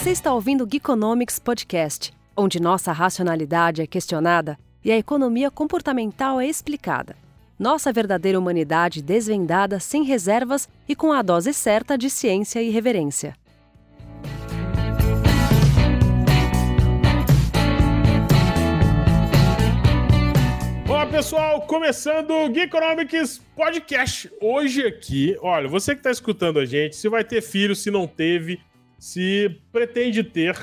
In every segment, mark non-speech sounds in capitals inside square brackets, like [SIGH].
Você está ouvindo o Geekonomics Podcast, onde nossa racionalidade é questionada e a economia comportamental é explicada. Nossa verdadeira humanidade desvendada sem reservas e com a dose certa de ciência e reverência. Olá pessoal, começando o Geekonomics Podcast. Hoje aqui, olha, você que está escutando a gente, se vai ter filho, se não teve, se pretende ter,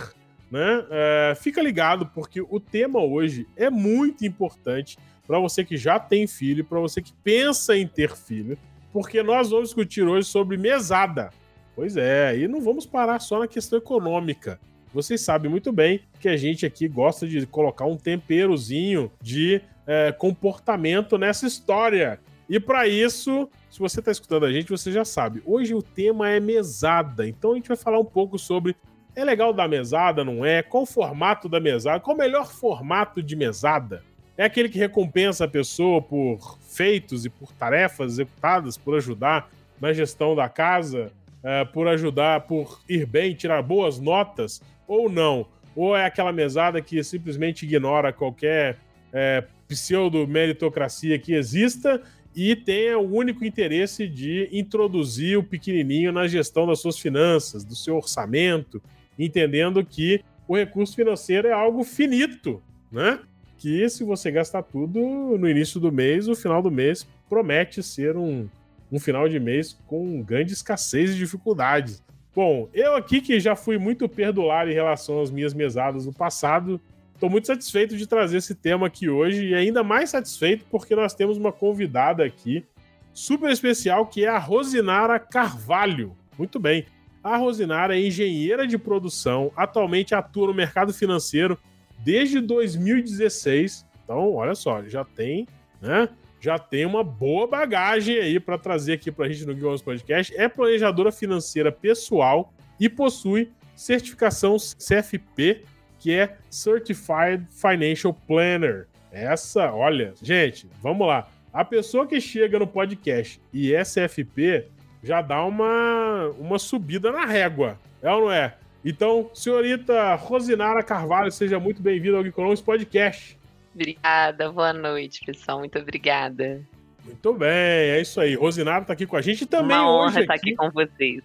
né? É, fica ligado, porque o tema hoje é muito importante para você que já tem filho, para você que pensa em ter filho, porque nós vamos discutir hoje sobre mesada. Pois é, e não vamos parar só na questão econômica. Vocês sabem muito bem que a gente aqui gosta de colocar um temperozinho de é, comportamento nessa história. E para isso, se você está escutando a gente, você já sabe. Hoje o tema é mesada, então a gente vai falar um pouco sobre é legal dar mesada, não é? Qual o formato da mesada? Qual o melhor formato de mesada? É aquele que recompensa a pessoa por feitos e por tarefas executadas, por ajudar na gestão da casa, é, por ajudar, por ir bem, tirar boas notas, ou não? Ou é aquela mesada que simplesmente ignora qualquer é, pseudo-meritocracia que exista e tenha o único interesse de introduzir o pequenininho na gestão das suas finanças, do seu orçamento, entendendo que o recurso financeiro é algo finito, né? Que se você gastar tudo no início do mês, o final do mês promete ser um, um final de mês com grande escassez e dificuldades. Bom, eu aqui que já fui muito perdulário em relação às minhas mesadas do passado, Estou muito satisfeito de trazer esse tema aqui hoje e ainda mais satisfeito porque nós temos uma convidada aqui super especial que é a Rosinara Carvalho. Muito bem. A Rosinara é engenheira de produção, atualmente atua no mercado financeiro desde 2016. Então, olha só, já tem, né? Já tem uma boa bagagem aí para trazer aqui para a gente no Guilherme Podcast. É planejadora financeira pessoal e possui certificação CFP que é Certified Financial Planner. Essa, olha, gente, vamos lá. A pessoa que chega no podcast e CFP já dá uma, uma subida na régua, é ou não é? Então, senhorita Rosinara Carvalho, seja muito bem-vinda ao Geekonomics Podcast. Obrigada, boa noite, pessoal. Muito obrigada. Muito bem, é isso aí. Rosinara está aqui com a gente também Uma hoje. honra estar aqui com vocês.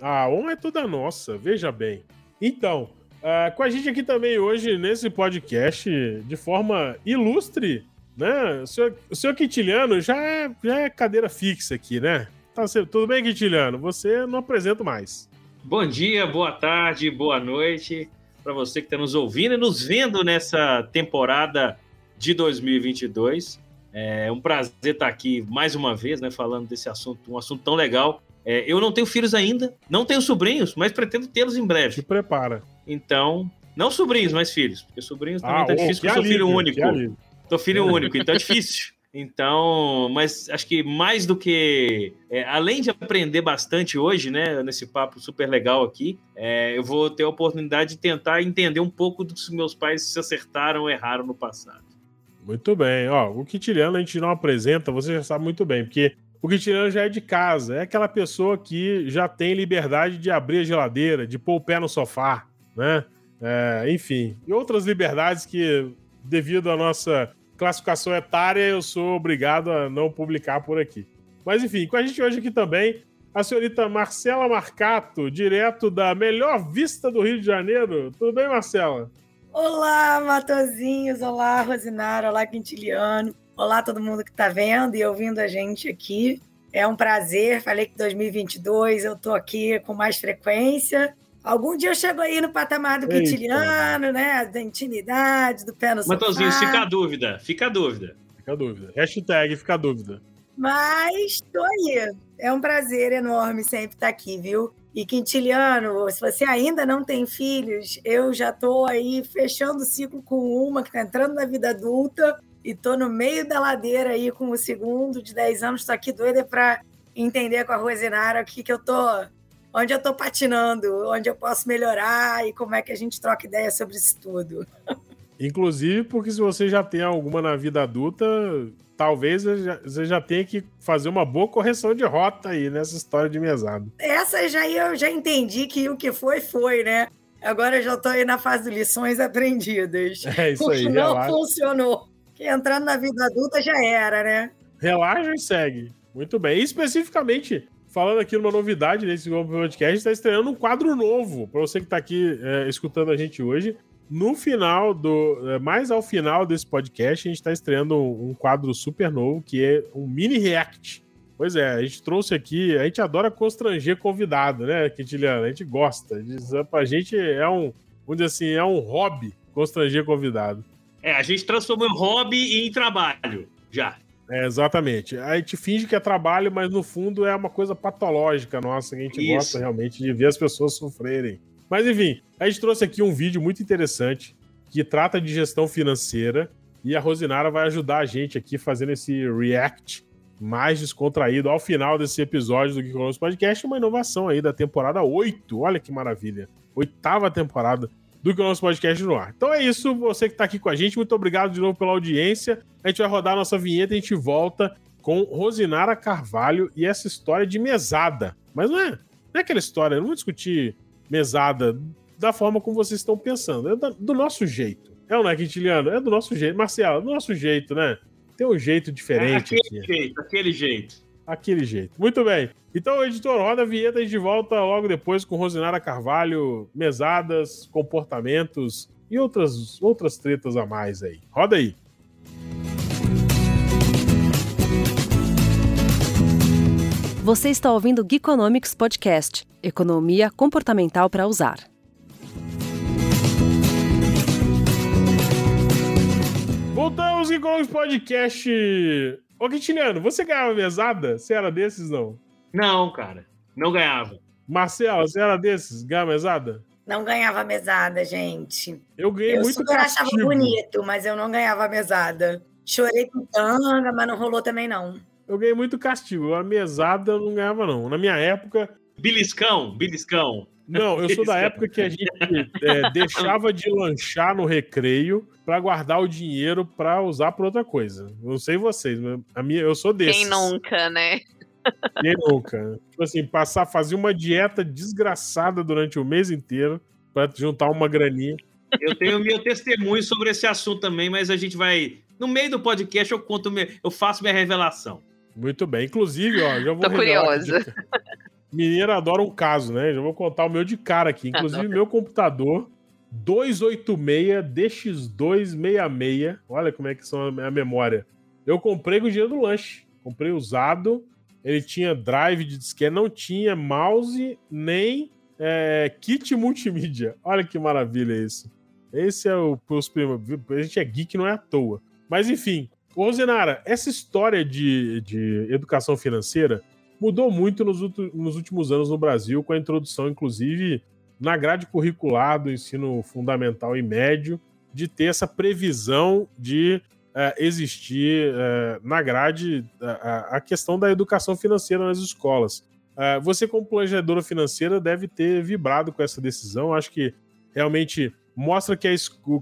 A honra é toda nossa, veja bem. Então, Uh, com a gente aqui também hoje, nesse podcast, de forma ilustre, né? O senhor, o senhor Quintiliano já é, já é cadeira fixa aqui, né? Tá, tudo bem, Quintiliano? Você não apresento mais. Bom dia, boa tarde, boa noite para você que está nos ouvindo e nos vendo nessa temporada de 2022. É um prazer estar aqui mais uma vez, né, falando desse assunto, um assunto tão legal. É, eu não tenho filhos ainda, não tenho sobrinhos, mas pretendo tê-los em breve. Se prepara. Então, não sobrinhos, mas filhos, porque sobrinhos também ah, tá difícil, porque eu sou filho único. Sou filho único, então é difícil. Então, mas acho que mais do que. É, além de aprender bastante hoje, né, nesse papo super legal aqui, é, eu vou ter a oportunidade de tentar entender um pouco do que meus pais se acertaram ou erraram no passado. Muito bem. Ó, o Quintiliano a gente não apresenta, você já sabe muito bem, porque o Quintiliano já é de casa, é aquela pessoa que já tem liberdade de abrir a geladeira, de pôr o pé no sofá, né? É, enfim, e outras liberdades que, devido à nossa classificação etária, eu sou obrigado a não publicar por aqui. Mas enfim, com a gente hoje aqui também, a senhorita Marcela Marcato, direto da melhor vista do Rio de Janeiro. Tudo bem, Marcela? Olá, Matozinhos. Olá, Rosinara. Olá, Quintiliano. Olá, todo mundo que está vendo e ouvindo a gente aqui. É um prazer. Falei que 2022 eu estou aqui com mais frequência Algum dia eu chego aí no patamar do quintiliano, né? Da intimidade, do pé no Matozinho, fica a dúvida, fica a dúvida. Fica a dúvida. Hashtag fica a dúvida. Mas tô aí. É um prazer enorme sempre estar aqui, viu? E Quintiliano, se você ainda não tem filhos, eu já tô aí fechando o ciclo com uma que tá entrando na vida adulta e tô no meio da ladeira aí com o segundo de 10 anos. Tô aqui doida para entender com a Rosinara o que, que eu tô onde eu estou patinando, onde eu posso melhorar e como é que a gente troca ideia sobre isso tudo. Inclusive, porque se você já tem alguma na vida adulta, talvez você já tenha que fazer uma boa correção de rota aí nessa história de mesada. Essa já eu já entendi que o que foi, foi, né? Agora eu já estou aí na fase de lições aprendidas. [LAUGHS] É isso aí. Não relaxa. funcionou. Que entrando na vida adulta já era, né? Relaxa e segue. Muito bem. E especificamente, falando aqui numa novidade nesse podcast, está estreando um quadro novo para você que está aqui é, escutando a gente hoje. No final do. É, mais ao final desse podcast, a gente está estreando um, quadro super novo que é um mini react. Pois é, a gente trouxe aqui, a gente adora constranger convidado, né, Quintiliano? A gente gosta. Pra gente é um, vamos dizer assim, é um hobby constranger convidado. É, a gente transformou hobby em trabalho, já. É, exatamente. A gente finge que é trabalho, mas no fundo é uma coisa patológica nossa, que a gente Isso. gosta realmente de ver as pessoas sofrerem. Mas enfim, a gente trouxe aqui um vídeo muito interessante que trata de gestão financeira e a Rosinara vai ajudar a gente aqui fazendo esse react mais descontraído ao final desse episódio do Geek Conosco Podcast, uma inovação aí da temporada 8. Olha que maravilha. Oitava temporada do Geek Conosco Podcast no ar. Então é isso, você que está aqui com a gente, muito obrigado de novo pela audiência. A gente vai rodar a nossa vinheta e a gente volta com Rosinara Carvalho e essa história de mesada. Mas não é, não é aquela história, não vou discutir mesada da forma como vocês estão pensando, é do nosso jeito. É o não é, Quintiliano? É do nosso jeito. Marcelo, é do nosso jeito, né? Tem um jeito diferente. É aquele aqui. jeito, aquele jeito. Aquele jeito. Muito bem. Então, editor, roda a vinheta e de volta logo depois com Rosinara Carvalho, mesadas, comportamentos e outras, outras tretas a mais aí. Roda aí. Você está ouvindo o Geekonomics Podcast Economia Comportamental para Usar. Voltamos Colomos Podcast. Ô, Quintiliano, você ganhava mesada? Você era desses, não? Não, cara. Não ganhava. Marcelo, você era desses? Ganhava mesada? Não ganhava mesada, gente. Eu ganhei eu muito super castigo. achava bonito, mas eu não ganhava mesada. Chorei com tanga, mas não rolou também, não. Eu ganhei muito castigo. A mesada eu não ganhava, não. Na minha época... Beliscão, beliscão. Não, eu sou da época que a gente é, deixava de lanchar no recreio para guardar o dinheiro para usar para outra coisa. Não sei vocês, mas a minha, eu sou desse. Quem nunca, né? Quem nunca? Tipo assim, passar, fazer uma dieta desgraçada durante o mês inteiro para juntar uma graninha. Eu tenho meu testemunho sobre esse assunto também, mas a gente vai. No meio do podcast eu conto, eu faço minha revelação. Muito bem. Inclusive, ó, já vou. Tô curiosa. Mineiro adora um caso, né? Já vou contar o meu de cara aqui. Inclusive, [LAUGHS] meu computador 286 DX266. Olha como é que são a memória. Eu comprei com o dinheiro do lanche. Comprei usado. Ele tinha drive de disquete, não tinha mouse nem é, kit multimídia. Olha que maravilha isso. Esse é o os. A gente é geek, não é à toa. Mas enfim, Ô, Zenara, essa história de, de educação financeira mudou muito nos, nos últimos anos no Brasil, com a introdução, inclusive, na grade curricular do ensino fundamental e médio, de ter essa previsão de uh, existir uh, na grade uh, a questão da educação financeira nas escolas. É, você, como planejadora financeira, deve ter vibrado com essa decisão. Acho que realmente mostra que, a,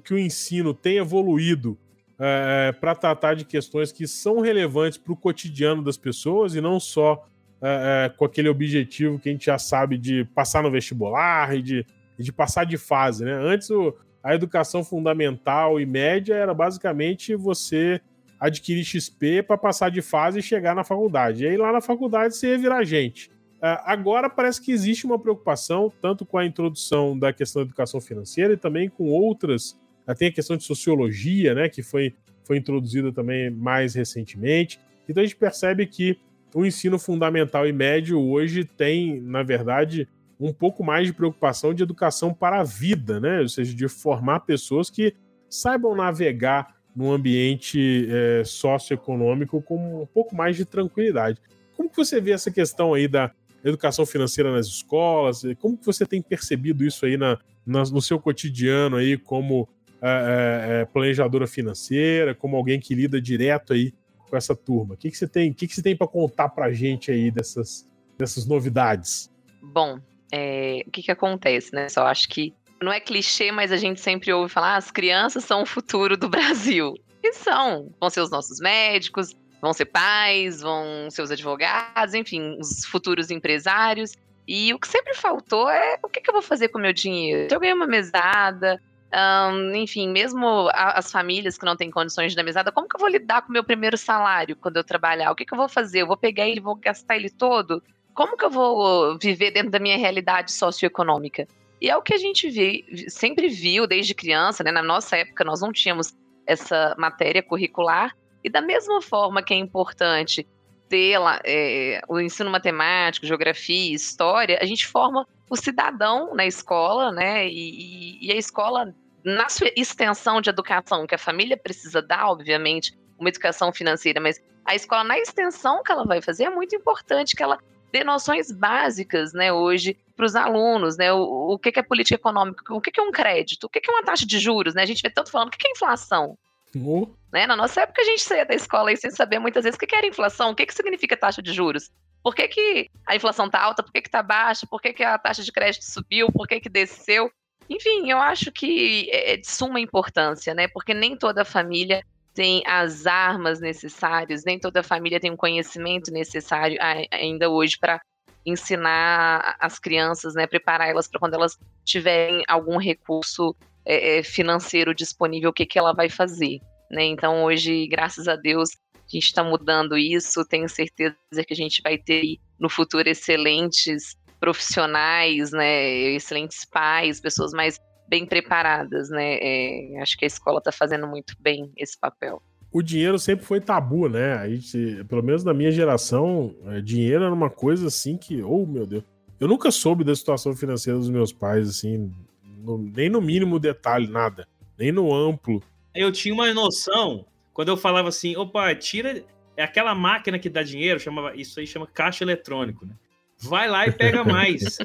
que o ensino tem evoluído é, para tratar de questões que são relevantes para o cotidiano das pessoas e não só é, é, com aquele objetivo que a gente já sabe de passar no vestibular e de, de passar de fase. Né? Antes, o, a educação fundamental e média era basicamente você adquirir XP para passar de fase e chegar na faculdade. E aí lá na faculdade você ia virar gente. É, agora parece que existe uma preocupação, tanto com a introdução da questão da educação financeira e também com outras tem a questão de sociologia, né, que foi, foi introduzida também mais recentemente. Então a gente percebe que o ensino fundamental e médio hoje tem, na verdade, um pouco mais de preocupação de educação para a vida, né? Ou seja, de formar pessoas que saibam navegar num ambiente é, socioeconômico com um pouco mais de tranquilidade. Como que você vê essa questão aí da educação financeira nas escolas? Como que você tem percebido isso aí na, na no seu cotidiano aí como é, é, é, planejadora financeira, como alguém que lida direto aí com essa turma. O que, que você tem, que, que você tem para contar para a gente aí dessas, dessas novidades? Bom, é, o que, que acontece, né? Só acho que não é clichê, mas a gente sempre ouve falar: ah, as crianças são o futuro do [LAUGHS] Brasil. E são. Vão ser os nossos médicos, vão ser pais, vão ser os advogados, enfim, os futuros empresários. E o que sempre faltou é o que, que eu vou fazer com o meu dinheiro? Se eu ganhei uma mesada, um, enfim, mesmo as famílias que não têm condições de mesada, como que eu vou lidar com o meu primeiro salário quando eu trabalhar? O que, que eu vou fazer? Eu vou pegar ele, vou gastar ele todo? Como que eu vou viver dentro da minha realidade socioeconômica? E é o que a gente vi, sempre viu desde criança, né? Na nossa época, nós não tínhamos essa matéria curricular. E da mesma forma que é importante ter é, o ensino matemático, geografia, história, a gente forma o cidadão na escola, né? E, e, a escola, na sua extensão de educação, que a família precisa dar, obviamente, uma educação financeira, mas a escola, na extensão que ela vai fazer, é muito importante que ela dê noções básicas, né, hoje, para os alunos, né? O, o que, que é política econômica, o que, que é um crédito, o que, que é uma taxa de juros, né? A gente vê tanto falando o que, que é inflação. Oh. Né? Na nossa época, a gente saía da escola aí sem saber muitas vezes o que, que era inflação, o que, que significa taxa de juros. Por que, que a inflação está alta? Por que está baixa? Por que, que a taxa de crédito subiu? Por que, que desceu? Enfim, eu acho que é de suma importância, né? Porque nem toda família tem as armas necessárias, nem toda família tem o conhecimento necessário ainda hoje para ensinar as crianças, né, preparar elas para quando elas tiverem algum recurso é, é, financeiro disponível, o que, que ela vai fazer. Né? Então, hoje, graças a Deus, a gente está mudando isso. Tenho certeza que a gente vai ter no futuro excelentes profissionais, né, excelentes pais, pessoas mais bem preparadas, né? É, acho que a escola está fazendo muito bem esse papel. O dinheiro sempre foi tabu, né? A gente, pelo menos na minha geração, é, dinheiro era uma coisa assim que, oh meu Deus, eu nunca soube da situação financeira dos meus pais, assim, no, nem no mínimo detalhe, nada, nem no amplo. Eu tinha uma noção quando eu falava assim, opa, tira é aquela máquina que dá dinheiro, chamava isso aí chama caixa eletrônico, né? Vai lá e pega [LAUGHS] mais.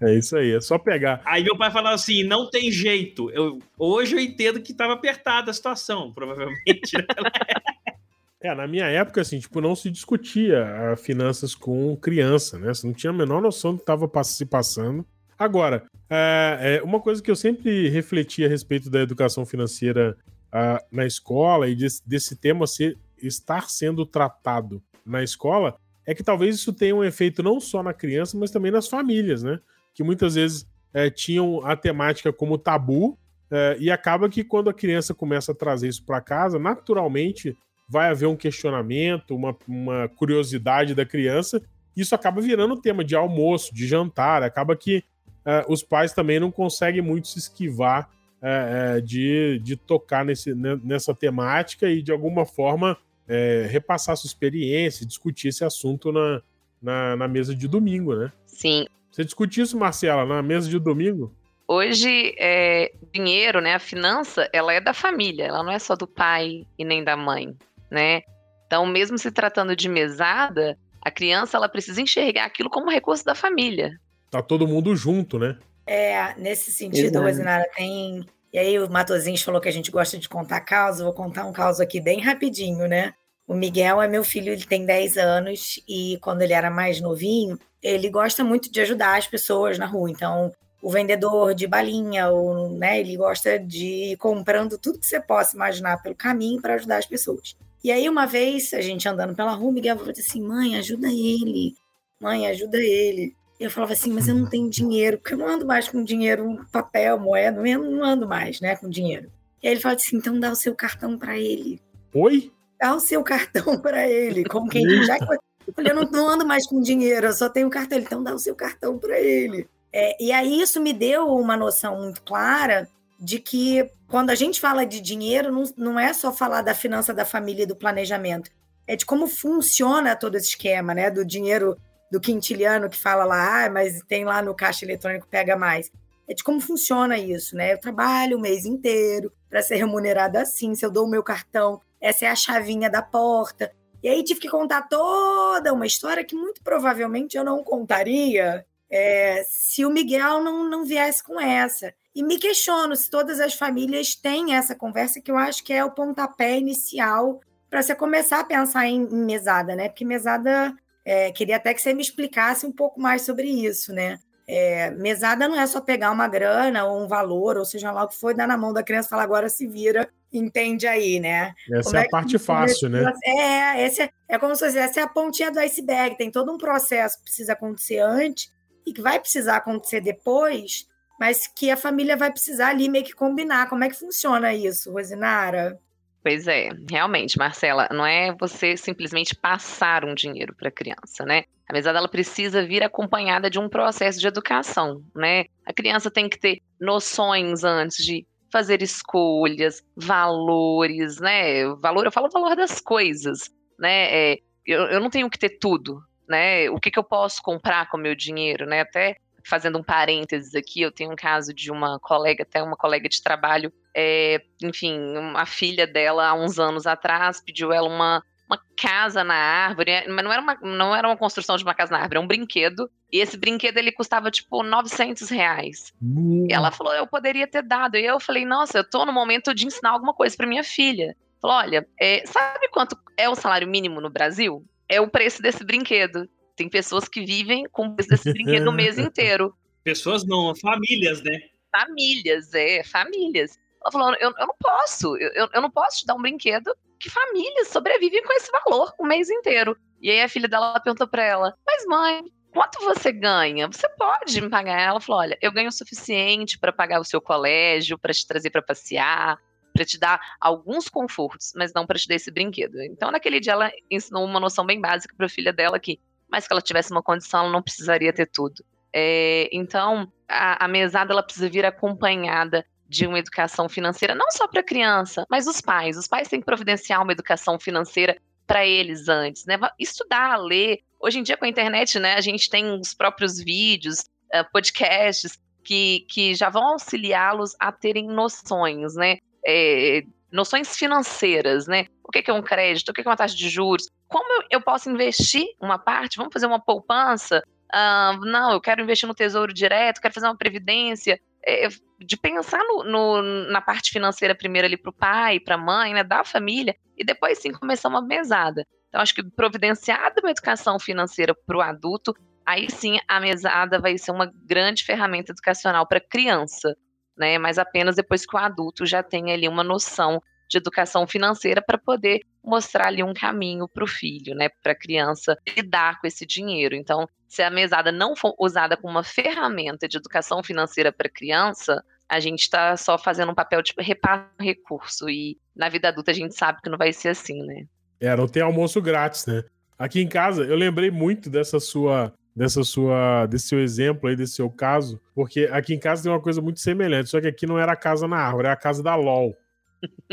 É isso aí, é só pegar. Aí meu pai falava assim: não tem jeito. Eu, hoje eu entendo que estava apertada a situação, provavelmente. [LAUGHS] é, na minha época, assim, tipo, não se discutia finanças com criança, né? Você não tinha a menor noção do que estava se passando. Agora, é, é, uma coisa que eu sempre refleti a respeito da educação financeira uh, na escola e desse, desse tema ser, estar sendo tratado na escola é que talvez isso tenha um efeito não só na criança, mas também nas famílias, né? que muitas vezes é, tinham a temática como tabu, é, e acaba que quando a criança começa a trazer isso para casa, naturalmente vai haver um questionamento, uma, uma curiosidade da criança, isso acaba virando tema de almoço, de jantar, acaba que é, os pais também não conseguem muito se esquivar é, é, de, de tocar nesse, nessa temática e de alguma forma é, repassar sua experiência, discutir esse assunto na, na, na mesa de domingo, né? Sim, você discutiu isso, Marcela, na mesa de domingo? Hoje, é, dinheiro, né, a finança, ela é da família, ela não é só do pai e nem da mãe, né? Então, mesmo se tratando de mesada, a criança ela precisa enxergar aquilo como recurso da família. Tá todo mundo junto, né? É, nesse sentido, Rosinara, tem. E aí o Matosinhos falou que a gente gosta de contar casos, vou contar um caso aqui bem rapidinho, né? O Miguel é meu filho, ele tem 10 anos e quando ele era mais novinho, ele gosta muito de ajudar as pessoas na rua. Então, o vendedor de balinha, ou, né, ele gosta de ir comprando tudo que você possa imaginar pelo caminho para ajudar as pessoas. E aí, uma vez, a gente andando pela rua, o Miguel falou assim: mãe, ajuda ele. Mãe, ajuda ele. Eu falava assim, mas eu não tenho dinheiro, porque eu não ando mais com dinheiro, papel, moeda, eu não ando mais, né, com dinheiro. E aí ele falou assim: então dá o seu cartão para ele. Oi? dá o seu cartão para ele, como quem diz, já que eu, falei, eu não, não, ando mais com dinheiro, eu só tenho cartão, então dá o seu cartão para ele. É, e aí isso me deu uma noção muito clara de que quando a gente fala de dinheiro, não, não é só falar da finança da família e do planejamento, é de como funciona todo esse esquema, né? Do dinheiro do quintiliano que fala lá, ah, mas tem lá no caixa eletrônico pega mais. É de como funciona isso, né? Eu trabalho o mês inteiro para ser remunerada assim, se eu dou o meu cartão, essa é a chavinha da porta. E aí tive que contar toda uma história que muito provavelmente eu não contaria é, se o Miguel não, não viesse com essa. E me questiono se todas as famílias têm essa conversa, que eu acho que é o pontapé inicial para você começar a pensar em, em mesada, né? Porque mesada, é, queria até que você me explicasse um pouco mais sobre isso, né? É, mesada não é só pegar uma grana ou um valor, ou seja lá o que for, dar na mão da criança e falar agora se vira entende aí, né? Essa como é, é a parte fácil, né? É, esse é, é como se fosse, essa é a pontinha do iceberg, tem todo um processo que precisa acontecer antes, e que vai precisar acontecer depois, mas que a família vai precisar ali meio que combinar. Como é que funciona isso, Rosinara? Pois é, realmente, Marcela, não é você simplesmente passar um dinheiro para a criança, né? A mesada ela precisa vir acompanhada de um processo de educação, né? A criança tem que ter noções antes de fazer escolhas, valores, né? Valor, eu falo valor das coisas, né? É, eu, eu não tenho que ter tudo, né? O que, que eu posso comprar com o meu dinheiro, né? Até fazendo um parênteses aqui, eu tenho um caso de uma colega, até uma colega de trabalho, é, enfim, a filha dela, há uns anos atrás, pediu ela uma, uma casa na árvore, é, mas não era, uma, não era uma construção de uma casa na árvore, era um brinquedo, e esse brinquedo ele custava tipo 900 reais. Uhum. E ela falou, eu poderia ter dado, e eu falei, nossa, eu tô no momento de ensinar alguma coisa para minha filha. Falou, olha, é, sabe quanto é o salário mínimo no Brasil? É o preço desse brinquedo. Tem pessoas que vivem com o preço desse brinquedo o mês [LAUGHS] inteiro. Pessoas não, famílias, né? Famílias, é, famílias. Ela falou: eu, eu não posso, eu, eu não posso te dar um brinquedo que famílias sobrevivem com esse valor o mês inteiro. E aí a filha dela perguntou para ela: Mas mãe, quanto você ganha? Você pode me pagar? Ela falou: Olha, eu ganho o suficiente para pagar o seu colégio, para te trazer para passear, para te dar alguns confortos, mas não para te dar esse brinquedo. Então, naquele dia, ela ensinou uma noção bem básica para a filha dela que mas que ela tivesse uma condição, ela não precisaria ter tudo. É, então, a, a mesada ela precisa vir acompanhada de uma educação financeira, não só para a criança, mas os pais. Os pais têm que providenciar uma educação financeira para eles antes, né? Estudar, ler. Hoje em dia, com a internet, né, a gente tem os próprios vídeos, uh, podcasts que, que já vão auxiliá-los a terem noções, né? É, noções financeiras, né? O que é um crédito, o que é uma taxa de juros, como eu posso investir uma parte? Vamos fazer uma poupança? Uh, não, eu quero investir no tesouro direto, quero fazer uma previdência. É, de pensar no, no, na parte financeira primeiro ali para o pai, para a mãe, né, da família, e depois sim começar uma mesada. Então, acho que providenciar uma educação financeira para o adulto, aí sim a mesada vai ser uma grande ferramenta educacional para a criança, né? Mas apenas depois que o adulto já tem ali uma noção de educação financeira para poder mostrar ali um caminho para o filho, né, para a criança lidar com esse dinheiro. Então, se a mesada não for usada como uma ferramenta de educação financeira para a criança, a gente está só fazendo um papel de reparo recurso e na vida adulta a gente sabe que não vai ser assim, né? É, não tem almoço grátis, né? Aqui em casa eu lembrei muito dessa sua dessa sua desse seu exemplo aí desse seu caso, porque aqui em casa tem uma coisa muito semelhante, só que aqui não era a casa na árvore, era a casa da LOL.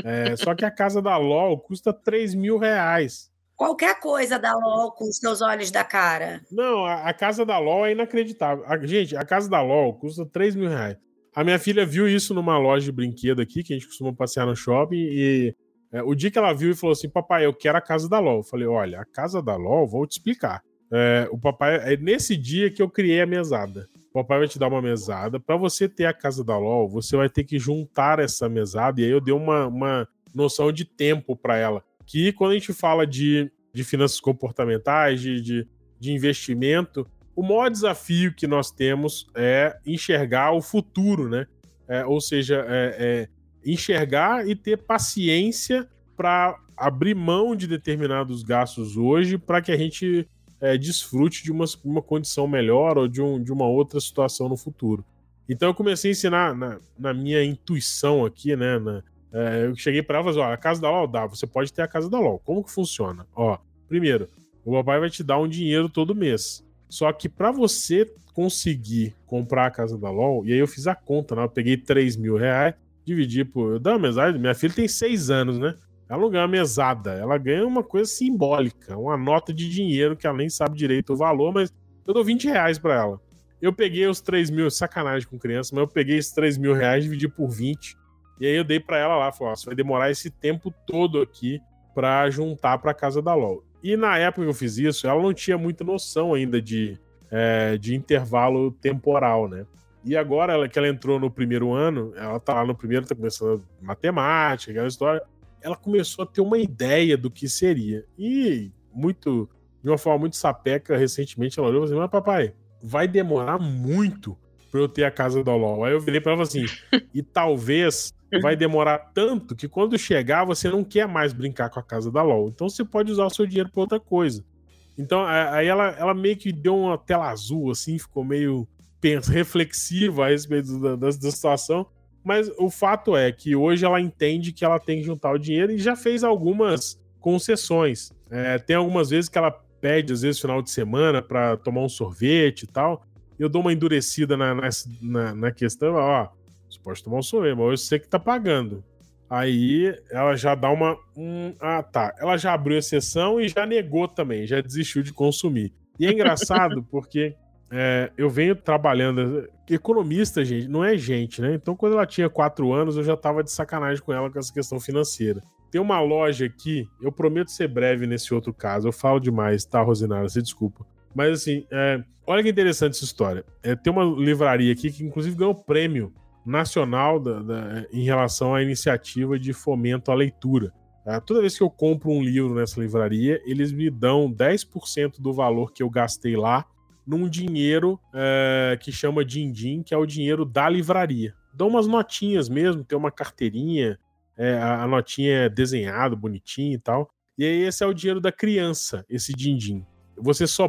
É, só que a casa da LOL custa 3 mil reais. Qualquer coisa da LOL com os seus olhos da cara. Não, a, a casa da LOL é inacreditável. A, gente, a casa da LOL custa 3 mil reais. A minha filha viu isso numa loja de brinquedo aqui, que a gente costuma passear no shopping, e é, o dia que ela viu e falou assim: Papai, eu quero a casa da LOL. Eu falei: Olha, a casa da LOL, vou te explicar. É, o papai, é nesse dia que eu criei a mesada. Papai vai te dar uma mesada. Para você ter a casa da LOL, você vai ter que juntar essa mesada. E aí eu dei uma, uma noção de tempo para ela. Que quando a gente fala de, de finanças comportamentais, de, de, de investimento, o maior desafio que nós temos é enxergar o futuro, né? É, ou seja, é, é enxergar e ter paciência para abrir mão de determinados gastos hoje para que a gente é, desfrute de uma, uma condição melhor ou de, um, de uma outra situação no futuro. Então eu comecei a ensinar na, na minha intuição aqui, né? Na, é, eu cheguei para ela e falei, ó, a casa da LOL dá, você pode ter a casa da LOL. Como que funciona? Ó, primeiro, o papai vai te dar um dinheiro todo mês. Só que para você conseguir comprar a casa da LOL, e aí eu fiz a conta, né? Eu peguei 3 mil reais, dividi por. Dei uma mensagem, minha filha tem 6 anos, né? Ela não ganha mesada, ela ganha uma coisa simbólica, uma nota de dinheiro que ela nem sabe direito o valor, mas eu dou 20 reais pra ela. Eu peguei os 3 mil, sacanagem com criança, mas eu peguei esses 3 mil reais, dividi por 20, e aí eu dei para ela lá, falei, ó, você vai demorar esse tempo todo aqui para juntar pra casa da LOL. E na época que eu fiz isso, ela não tinha muita noção ainda de, é, de intervalo temporal, né? E agora ela, que ela entrou no primeiro ano, ela tá lá no primeiro, tá começando matemática, aquela história ela começou a ter uma ideia do que seria. E muito, de uma forma muito sapeca, recentemente ela olhou e falou assim: Mas papai, vai demorar muito pra eu ter a casa do LOL. Aí eu virei pra ela assim: E talvez vai demorar tanto que quando chegar você não quer mais brincar com a casa da LOL. Então você pode usar o seu dinheiro pra outra coisa. Então, aí ela, ela meio que deu uma tela azul, assim, ficou meio reflexiva a respeito da, da, da situação. Mas o fato é que hoje ela entende que ela tem que juntar o dinheiro e já fez algumas concessões. É, tem algumas vezes que ela pede, às vezes, final de semana para tomar um sorvete e tal. Eu dou uma endurecida na, na, na questão, ó, você pode tomar um sorvete, mas hoje você que tá pagando. Aí ela já dá uma. Um, ah, tá. Ela já abriu a sessão e já negou também, já desistiu de consumir. E é engraçado [LAUGHS] porque é, eu venho trabalhando. Economista, gente, não é gente, né? Então, quando ela tinha quatro anos, eu já tava de sacanagem com ela com essa questão financeira. Tem uma loja aqui, eu prometo ser breve nesse outro caso. Eu falo demais, tá, Rosinara? Você desculpa. Mas assim, é, olha que interessante essa história. É, tem uma livraria aqui que, inclusive, ganhou prêmio nacional da, da, em relação à iniciativa de fomento à leitura. Tá? Toda vez que eu compro um livro nessa livraria, eles me dão 10% do valor que eu gastei lá num dinheiro é, que chama din-din, que é o dinheiro da livraria. Dão umas notinhas mesmo, tem uma carteirinha, é, a, notinha é desenhada, bonitinha e tal. E aí esse é o dinheiro da criança, esse din-din. Você só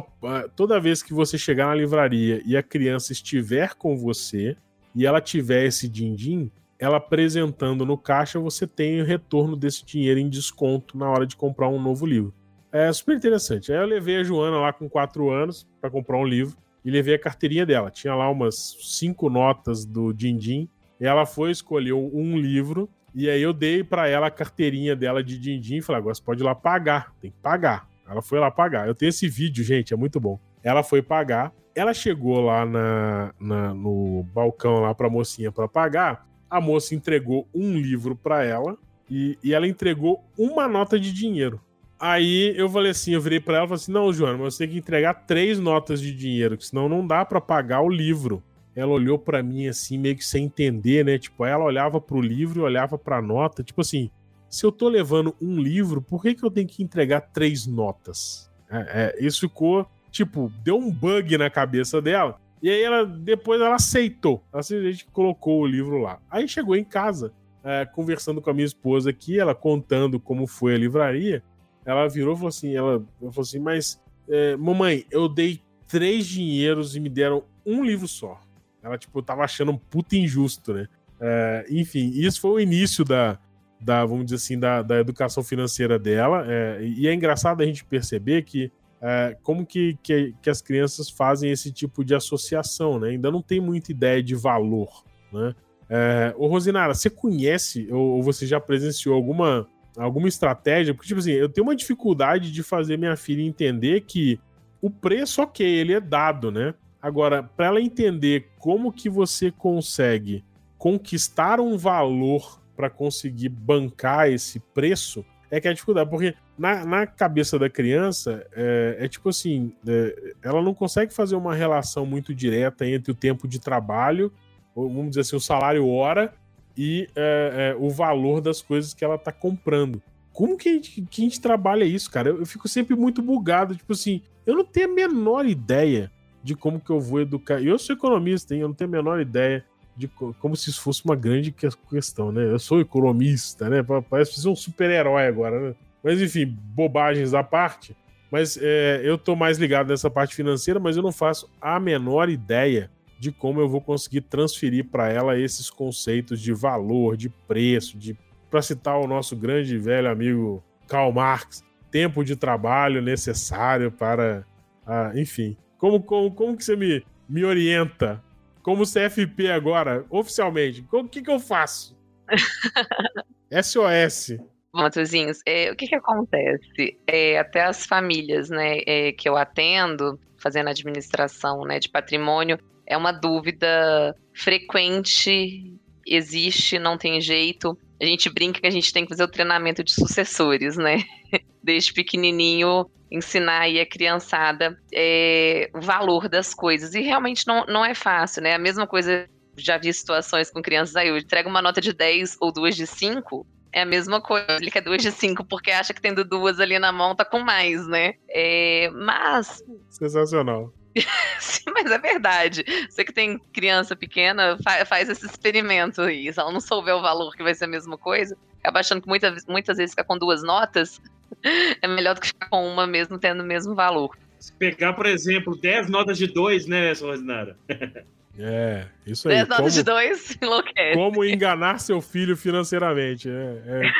toda vez que você chegar na livraria e a criança estiver com você, e ela tiver esse din-din, ela apresentando no caixa, você tem o retorno desse dinheiro em desconto na hora de comprar um novo livro. É super interessante. Aí eu levei a Joana lá com 4 anos para comprar um livro e levei a carteirinha dela. Tinha lá umas cinco notas do din-din. E ela foi, escolheu um livro e aí eu dei para ela a carteirinha dela de din-din e falei, agora você pode ir lá pagar, tem que pagar. Ela foi lá pagar. Eu tenho esse vídeo, gente, é muito bom. Ela foi pagar ela chegou lá na, na no balcão lá pra mocinha para pagar. A moça entregou um livro para ela e, e ela entregou uma nota de dinheiro. Aí eu falei assim, eu virei para ela e falei assim: "Não, Joana, mas você tem que entregar três notas de dinheiro, senão não dá para pagar o livro". Ela olhou para mim assim, meio que sem entender, né? Tipo, ela olhava pro livro e olhava pra nota, tipo assim, se eu tô levando um livro, por que que eu tenho que entregar três notas? É, é, isso ficou tipo, deu um bug na cabeça dela. E aí ela depois ela aceitou. Assim, a gente colocou o livro lá. Aí chegou em casa, é, conversando com a minha esposa aqui, ela contando como foi a livraria. Ela virou e falou assim: ela, falou assim, mas é, mamãe, eu dei três dinheiros e me deram um livro só. Ela, tipo, tava achando um puta injusto, né? É, enfim, isso foi o início da, da vamos dizer assim, da, da educação financeira dela. É, e é engraçado a gente perceber que é, como que, que, que, as crianças fazem esse tipo de associação, né? Ainda não tem muita ideia de valor, né? É, ô Rosinara, você conhece ou, ou você já presenciou alguma, alguma estratégia? Porque, tipo assim, eu tenho uma dificuldade de fazer minha filha entender que o preço, ok, ele é dado, né? Agora, para ela entender como que você consegue conquistar um valor para conseguir bancar esse preço, é que é a dificuldade, porque na, na cabeça da criança é, é tipo assim, é, ela não consegue fazer uma relação muito direta entre o tempo de trabalho, ou, vamos dizer assim, o salário hora e é, é o valor das coisas que ela tá comprando. Como que a, gente, que a gente trabalha isso, cara? Eu, eu fico sempre muito bugado, tipo assim, eu não tenho a menor ideia de como que eu vou educar. Eu sou economista, hein? Eu não tenho a menor ideia de como se isso fosse uma grande questão, né? Eu sou economista, né? Parece ser um super-herói agora, né? Mas enfim, bobagens à parte. Mas é, eu tô mais ligado nessa parte financeira, mas eu não faço a menor ideia de como eu vou conseguir transferir para ela esses conceitos de valor, de preço, de para citar o nosso grande e velho amigo Karl Marx, tempo de trabalho necessário para, ah, enfim. Como, como, como que você me, me orienta como CFP agora, oficialmente, o que, que eu faço? [LAUGHS] SOS. Matozinhos, é, o que que acontece? É, até as famílias, né, é, que eu atendo, fazendo administração, né, de patrimônio, é uma dúvida frequente, existe, não tem jeito. A gente brinca que a gente tem que fazer o treinamento de sucessores, né? [LAUGHS] Desde pequenininho ensinar aí a criançada é, o valor das coisas. E realmente não, não é fácil, né? A mesma coisa, já vi situações com crianças aí, eu entrego uma nota de 10 ou duas de 5, é a mesma coisa, ele quer duas de 5 porque acha que tendo duas ali na mão tá com mais, né? É, mas. Sensacional. [LAUGHS] Sim, mas é verdade. Você que tem criança pequena, fa faz esse experimento aí. Se ela não souber o valor que vai ser a mesma coisa, acaba achando que muita, muitas vezes fica com duas notas, [LAUGHS] é melhor do que ficar com uma mesmo tendo o mesmo valor. Se pegar, por exemplo, 10 notas de 2, né, Rosinara? [LAUGHS] É, isso aí. 10 notas de 2, enlouquece. Como enganar seu filho financeiramente. É,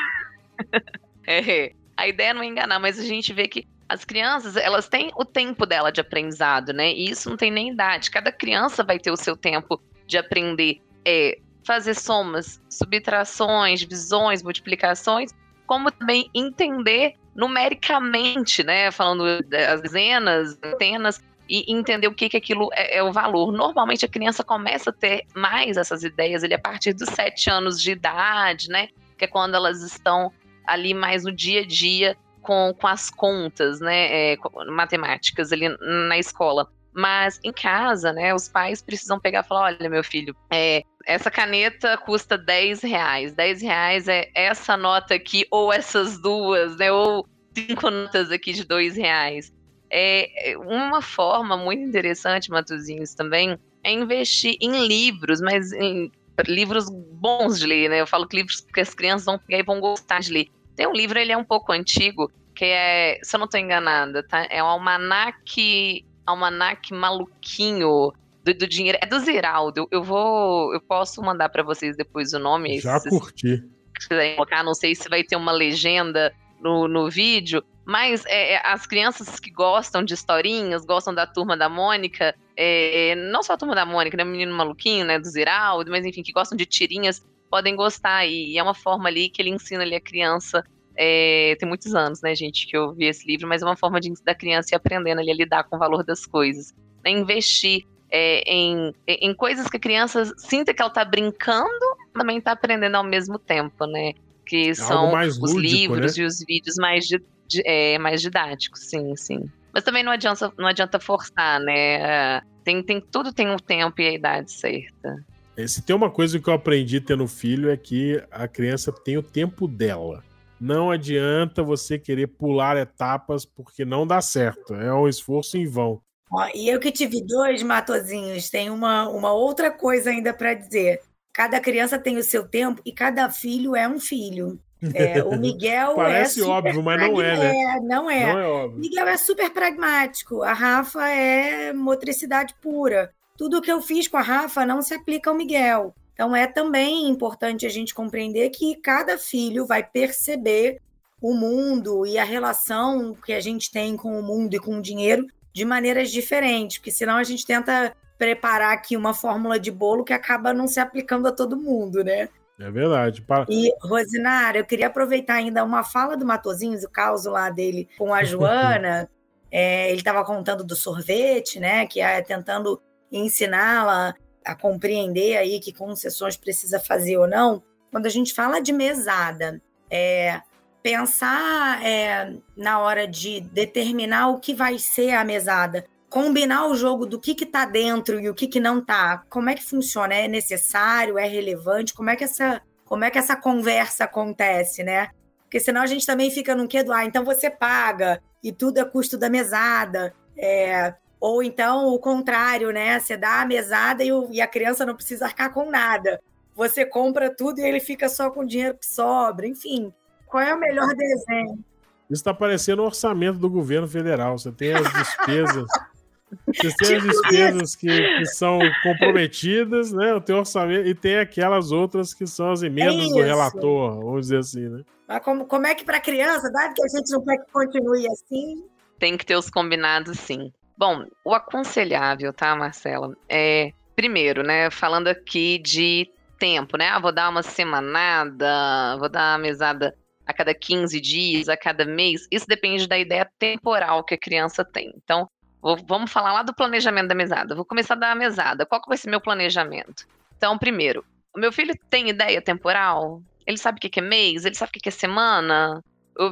é. é, a ideia é não enganar, mas a gente vê que as crianças, elas têm o tempo dela de aprendizado, né? E isso não tem nem idade. Cada criança vai ter o seu tempo de aprender é, fazer somas, subtrações, divisões, multiplicações, como também entender numericamente, né? Falando das dezenas, centenas, e entender o que, que aquilo é, é, o valor. Normalmente a criança começa a ter mais essas ideias ele a partir dos sete anos de idade, né? Que é quando elas estão ali mais no dia a dia com, com as contas, né? É, matemáticas ali na escola. Mas em casa, né, os pais precisam pegar e falar: olha, meu filho, é, essa caneta custa 10 reais. 10 reais é essa nota aqui, ou essas duas, né? Ou cinco notas aqui de 2 reais. É, é uma forma muito interessante, Matuzinhos, também, é investir em livros, mas em livros bons de ler, né? Eu falo que livros que as crianças vão pegar e vão gostar de ler. Tem um livro, ele é um pouco antigo, que é, se eu não estou enganada, tá? É o Almanac, Almanac Maluquinho do, do, dinheiro. É do Ziraldo. Eu vou, eu posso mandar para vocês depois o nome. Já se, curti. Se quiserem colocar, não sei se vai ter uma legenda no, no vídeo, mas é, é, as crianças que gostam de historinhas, gostam da turma da Mônica, é, não só a turma da Mônica, né? O menino maluquinho, né? Do Ziraldo, mas enfim, que gostam de tirinhas, podem gostar. E é uma forma ali que ele ensina ali a criança. É, tem muitos anos, né, gente, que eu vi esse livro, mas é uma forma de, da criança ir aprendendo ali a lidar com o valor das coisas. Né, investir é, em, em coisas que a criança sinta que ela está brincando, também está aprendendo ao mesmo tempo, né? Que são lúdico, os livros né? e os vídeos mais de, é, mais didáticos, sim, sim. Mas também não adianta, não adianta forçar, né? Tem, tem, tudo tem um tempo e a idade certa. É, se tem uma coisa que eu aprendi tendo filho é que a criança tem o tempo dela. Não adianta você querer pular etapas porque não dá certo. É um esforço em vão. Ó, e eu que tive dois matozinhos, tem uma, uma outra coisa ainda para dizer. Cada criança tem o seu tempo e cada filho é um filho. É, o [LAUGHS] Miguel Parece é óbvio, mas não é, né? É, não é. Não é óbvio. Miguel é super pragmático. A Rafa é motricidade pura. Tudo que eu fiz com a Rafa não se aplica ao Miguel. Então é também importante a gente compreender que cada filho vai perceber o mundo e a relação que a gente tem com o mundo e com o dinheiro de maneiras diferentes, porque senão a gente tenta preparar aqui uma fórmula de bolo que acaba não se aplicando a todo mundo, né? É verdade. Para... E, Rosinara, eu queria aproveitar ainda uma fala do Matozinhos, o caso lá dele com a [LAUGHS] Joana. é, ele estava contando do sorvete, né? Que é tentando ensiná-la a compreender aí que concessões precisa fazer ou não. Quando a gente fala de mesada, é, pensar é, na hora de determinar o que vai ser a mesada, combinar o jogo do que está dentro e o que, que não está, como é que funciona? É necessário? É relevante? Como é que essa, como é que essa conversa acontece, né? Porque senão a gente também fica num que do ah, então você paga e tudo é custo da mesada. É, ou então o contrário, né? Você dá a mesada e, o, e a criança não precisa arcar com nada. Você compra tudo e ele fica só com o dinheiro que sobra. Enfim, qual é o melhor desenho? Isso está parecendo o orçamento do governo federal. Você tem as despesas. [LAUGHS] Você tem as tipo despesas que, que, são comprometidas, né? O teu orçamento, e tem aquelas outras que são as emendas é do relator, vamos dizer assim, né? Mas como, como é que para criança, dado que a gente não quer que continue assim? Tem que ter os combinados, sim. Bom, o aconselhável, tá, Marcela? É, primeiro, né, falando aqui de tempo, né? Ah, vou dar uma semanada, vou dar uma mesada a cada 15 dias, a cada mês, isso depende da ideia temporal que a criança tem. Então, vou, vamos falar lá do planejamento da mesada. Vou começar a dar a mesada. Qual que vai ser meu planejamento? Então, primeiro, o meu filho tem ideia temporal? Ele sabe o que é mês? Ele sabe o que é semana?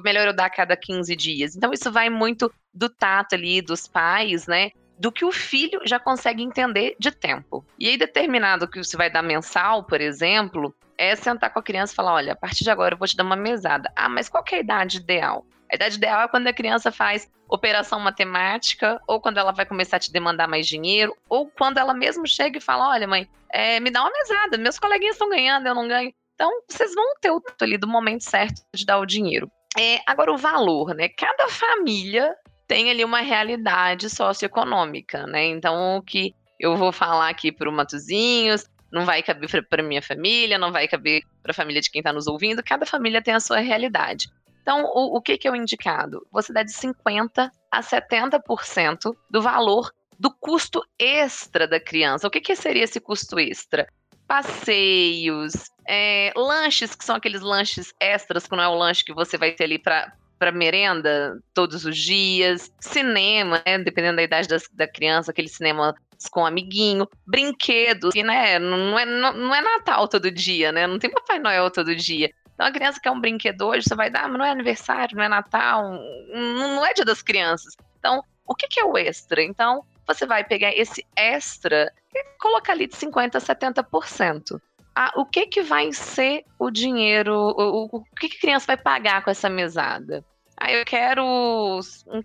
Melhor eu dar a cada 15 dias? Então, isso vai muito do tato ali dos pais, né? do que o filho já consegue entender de tempo. E aí, determinado que você vai dar mensal, por exemplo, é sentar com a criança e falar: olha, a partir de agora eu vou te dar uma mesada. Ah, mas qual é a idade ideal? A idade ideal é quando a criança faz operação matemática, ou quando ela vai começar a te demandar mais dinheiro, ou quando ela mesmo chega e fala: olha, mãe, é, me dá uma mesada, meus coleguinhas estão ganhando, eu não ganho. Então, vocês vão ter o ali do momento certo de dar o dinheiro. É, agora, o valor, né? Cada família tem ali uma realidade socioeconômica, né? Então, o que eu vou falar aqui para o Matozinhos não vai caber para minha família, não vai caber para a família de quem está nos ouvindo, cada família tem a sua realidade. Então, o, o que, que é o indicado? Você dá de 50% a 70% do valor do custo extra da criança. O que, que seria esse custo extra? Passeios, é, lanches, que são aqueles lanches extras, que não é o lanche que você vai ter ali para para merenda todos os dias, cinema, né, dependendo da idade das, da criança, aquele cinema com amiguinho, brinquedos, que né, não é, não, não é Natal todo dia, né? Não tem Papai Noel todo dia. Então a criança quer um brinquedo hoje, você vai dar, mas não é aniversário, não é Natal, não é dia das crianças. Então, o que, que é o extra? Então, você vai pegar esse extra e colocar ali de 50% a 70%. Ah, o que, que vai ser o dinheiro, o, o, o que, que a criança vai pagar com essa mesada? Ah, eu quero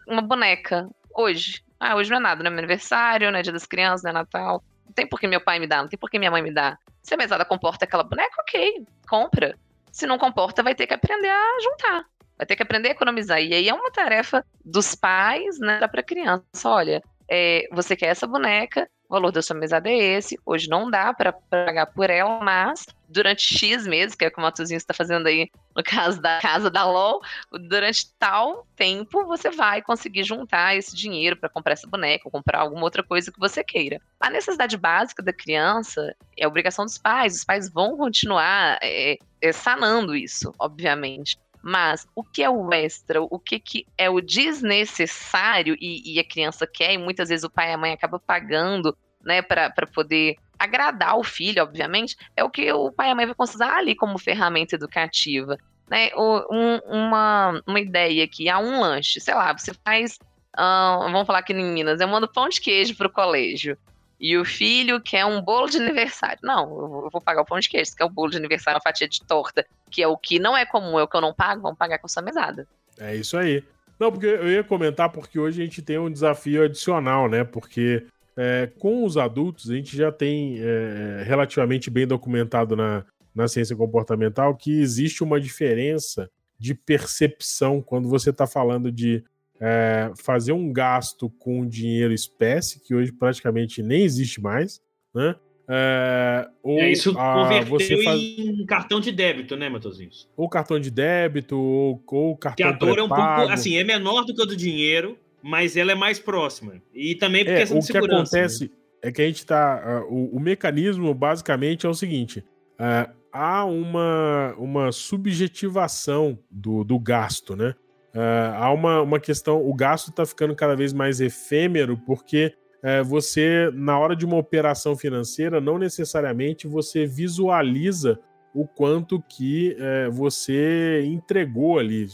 uma boneca hoje. Ah, hoje não é nada, não é meu aniversário, não é dia das crianças, não é Natal. Não tem por que meu pai me dá, não tem por que minha mãe me dá. Se a mesada comporta aquela boneca, ok, compra. Se não comporta, vai ter que aprender a juntar. Vai ter que aprender a economizar. E aí é uma tarefa dos pais, né, para a criança. Olha, é, você quer essa boneca, o valor da sua mesada é esse, hoje não dá para pagar por ela, mas durante X meses, que é o que o Matozinho está fazendo aí no caso da casa da LOL, durante tal tempo você vai conseguir juntar esse dinheiro para comprar essa boneca ou comprar alguma outra coisa que você queira. A necessidade básica da criança é obrigação dos pais, os pais vão continuar é, é, sanando isso, obviamente. Mas o que é o extra, o que, que é o desnecessário e, e a criança quer, e muitas vezes o pai e a mãe acabam pagando né, para poder agradar o filho, obviamente, é o que o pai e a mãe vão considerar ali como ferramenta educativa. Né? Um, uma, uma ideia aqui, há um lanche, sei lá, você faz, vamos falar aqui em Minas, eu mando pão de queijo para o colégio e o filho quer um bolo de aniversário. Não, eu vou pagar o pão de queijo, que é o bolo de aniversário, uma fatia de torta, que é o que não é comum, é o que eu não pago, vamos pagar com sua mesada. É isso aí. Não, porque eu ia comentar porque hoje a gente tem um desafio adicional, né? Porque é, com os adultos a gente já tem é, relativamente bem documentado na, na ciência comportamental que existe uma diferença de percepção quando você está falando de é, fazer um gasto com dinheiro espécie, que hoje praticamente nem existe mais, né? É, ou é, isso converteu você faz... em cartão de débito, né, Matosinhos? Ou cartão de débito, ou, ou cartão de débito. é um pouco, assim, é menor do que o do dinheiro, mas ela é mais próxima. E também porque é, questão de segurança. O que acontece né? é que a gente tá... Uh, o, o, mecanismo, basicamente, é o seguinte. Uh, há uma, uma subjetivação do, do gasto, né? Uh, há uma, uma questão, o gasto está ficando cada vez mais efêmero, porque uh, você, na hora de uma operação financeira, não necessariamente você visualiza o quanto que uh, você entregou ali.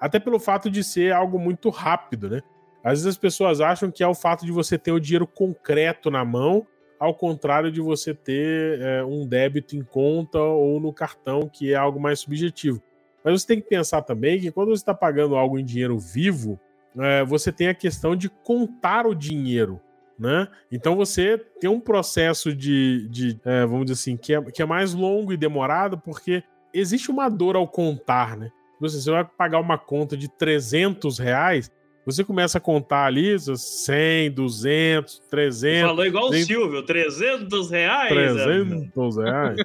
Até pelo fato de ser algo muito rápido, né? Às vezes as pessoas acham que é o fato de você ter o dinheiro concreto na mão, ao contrário de você ter eh, um débito em conta ou no cartão, que é algo mais subjetivo. Mas você tem que pensar também que quando você está pagando algo em dinheiro vivo, é, você tem a questão de contar o dinheiro. Né? Então você tem um processo de, de é, vamos dizer assim, que é, que é mais longo e demorado, porque existe uma dor ao contar, né? Você vai pagar uma conta de 300 reais, você começa a contar ali 100, 200, 300... Falou igual 300, o Silvio, 300 reais? 300 reais.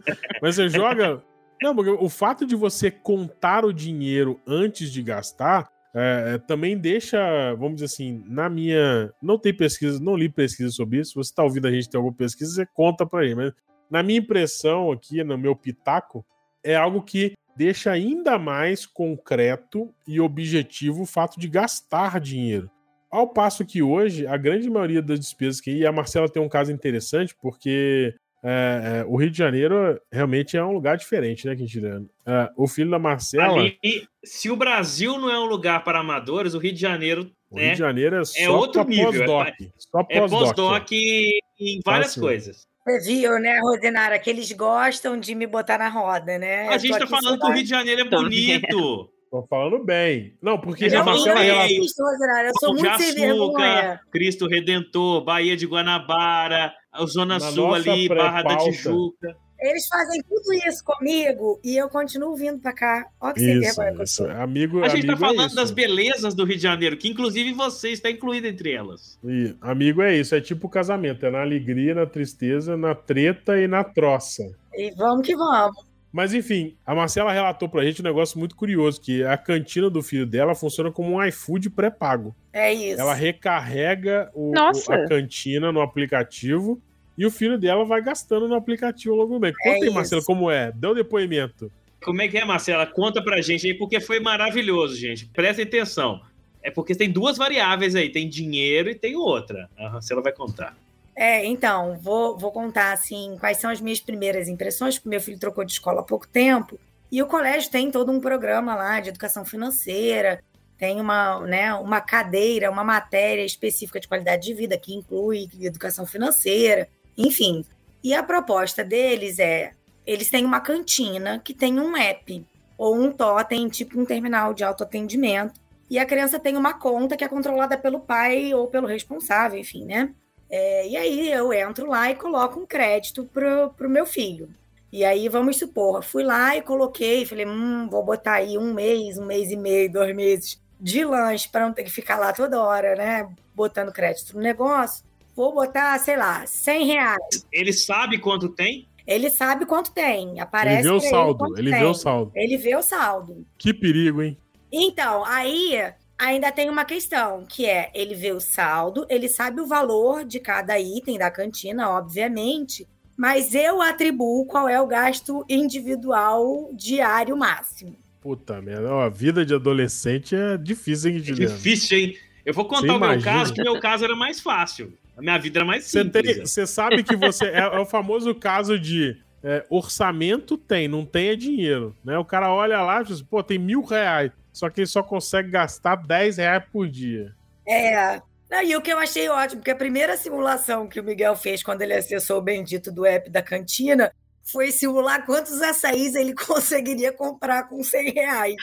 Mas você joga não, porque o fato de você contar o dinheiro antes de gastar é, é, também deixa, vamos dizer assim, na minha. Não tem pesquisa, não li pesquisa sobre isso. Se você está ouvindo a gente ter alguma pesquisa, você conta para ele. Mas na minha impressão aqui, no meu pitaco, é algo que deixa ainda mais concreto e objetivo o fato de gastar dinheiro. Ao passo que hoje, a grande maioria das despesas que. E a Marcela tem um caso interessante, porque é, é, o Rio de Janeiro realmente é um lugar diferente, né, Quintiliano? É, o filho da Marcela. Ali, se o Brasil não é um lugar para amadores, o Rio de Janeiro. O Rio de Janeiro é, é só é outro nível. Pós-doc. Só pós-doc. É pós-doc em várias assim. coisas. Você viu, né, Rosinara, que eles gostam de me botar na roda, né? A gente tá falando que o Rio de Janeiro é bonito. Tô falando bem. Não, porque eu a Marcela ela... isso, Rosinara. Eu sou muito sem vergonha. Cristo Redentor, Bahia de Guanabara, a Zona Na Sul ali, Barra da Tijuca. Eles fazem tudo isso comigo e eu continuo vindo pra cá. Olha que sem vergonha que eu sou. Amigo, a gente amigo tá falando é das belezas do Rio de Janeiro, que inclusive você está incluído entre elas. E, amigo é isso, é tipo casamento, é na alegria, na tristeza, na treta e na troça. E vamos que vamos. Mas enfim, a Marcela relatou pra gente um negócio muito curioso, que a cantina do filho dela funciona como um iFood pré-pago. É isso. Ela recarrega o, o, a cantina no aplicativo e o filho dela vai gastando no aplicativo logo bem. Conta é aí, Marcela, como é? Dê o um depoimento. Como é que é, Marcela? Conta pra gente aí, porque foi maravilhoso, gente. Prestem atenção. É porque tem duas variáveis aí, tem dinheiro e tem outra. A Marcela vai contar. É, então, vou, vou contar assim quais são as minhas primeiras impressões, porque meu filho trocou de escola há pouco tempo. E o colégio tem todo um programa lá de educação financeira, tem uma, né, uma cadeira, uma matéria específica de qualidade de vida que inclui educação financeira, enfim. E a proposta deles é: eles têm uma cantina que tem um app ou um totem, tipo um terminal de autoatendimento, e a criança tem uma conta que é controlada pelo pai ou pelo responsável, enfim, né? É, e aí eu entro lá e coloco um crédito pro, pro meu filho. E aí, vamos supor, fui lá e coloquei, falei, hum, vou botar aí um mês, um mês e meio, dois meses de lanche para não ter que ficar lá toda hora, né? Botando crédito no negócio. Vou botar, sei lá, 100 reais. Ele sabe quanto tem? Ele sabe quanto tem. Aparece. Ele vê o saldo. Ele, ele vê o saldo. Ele vê o saldo. Que perigo, hein? Então, aí ainda tem uma questão, que é ele vê o saldo, ele sabe o valor de cada item da cantina, obviamente, mas eu atribuo qual é o gasto individual diário máximo. Puta merda, a vida de adolescente é difícil, hein, Juliano? É difícil, hein? Eu vou contar o meu caso, que meu caso era mais fácil. A minha vida era mais simples. Você sabe que você é, é, o famoso caso de é, orçamento tem, não tem é dinheiro, né? O cara olha lá e diz, pô, tem mil reais só que ele só consegue gastar 10 reais por dia. É. Não, e o que eu achei ótimo, porque a primeira simulação que o Miguel fez quando ele acessou o bendito do app da cantina foi simular quantos açaís ele [LAUGHS] conseguiria comprar com 100 reais.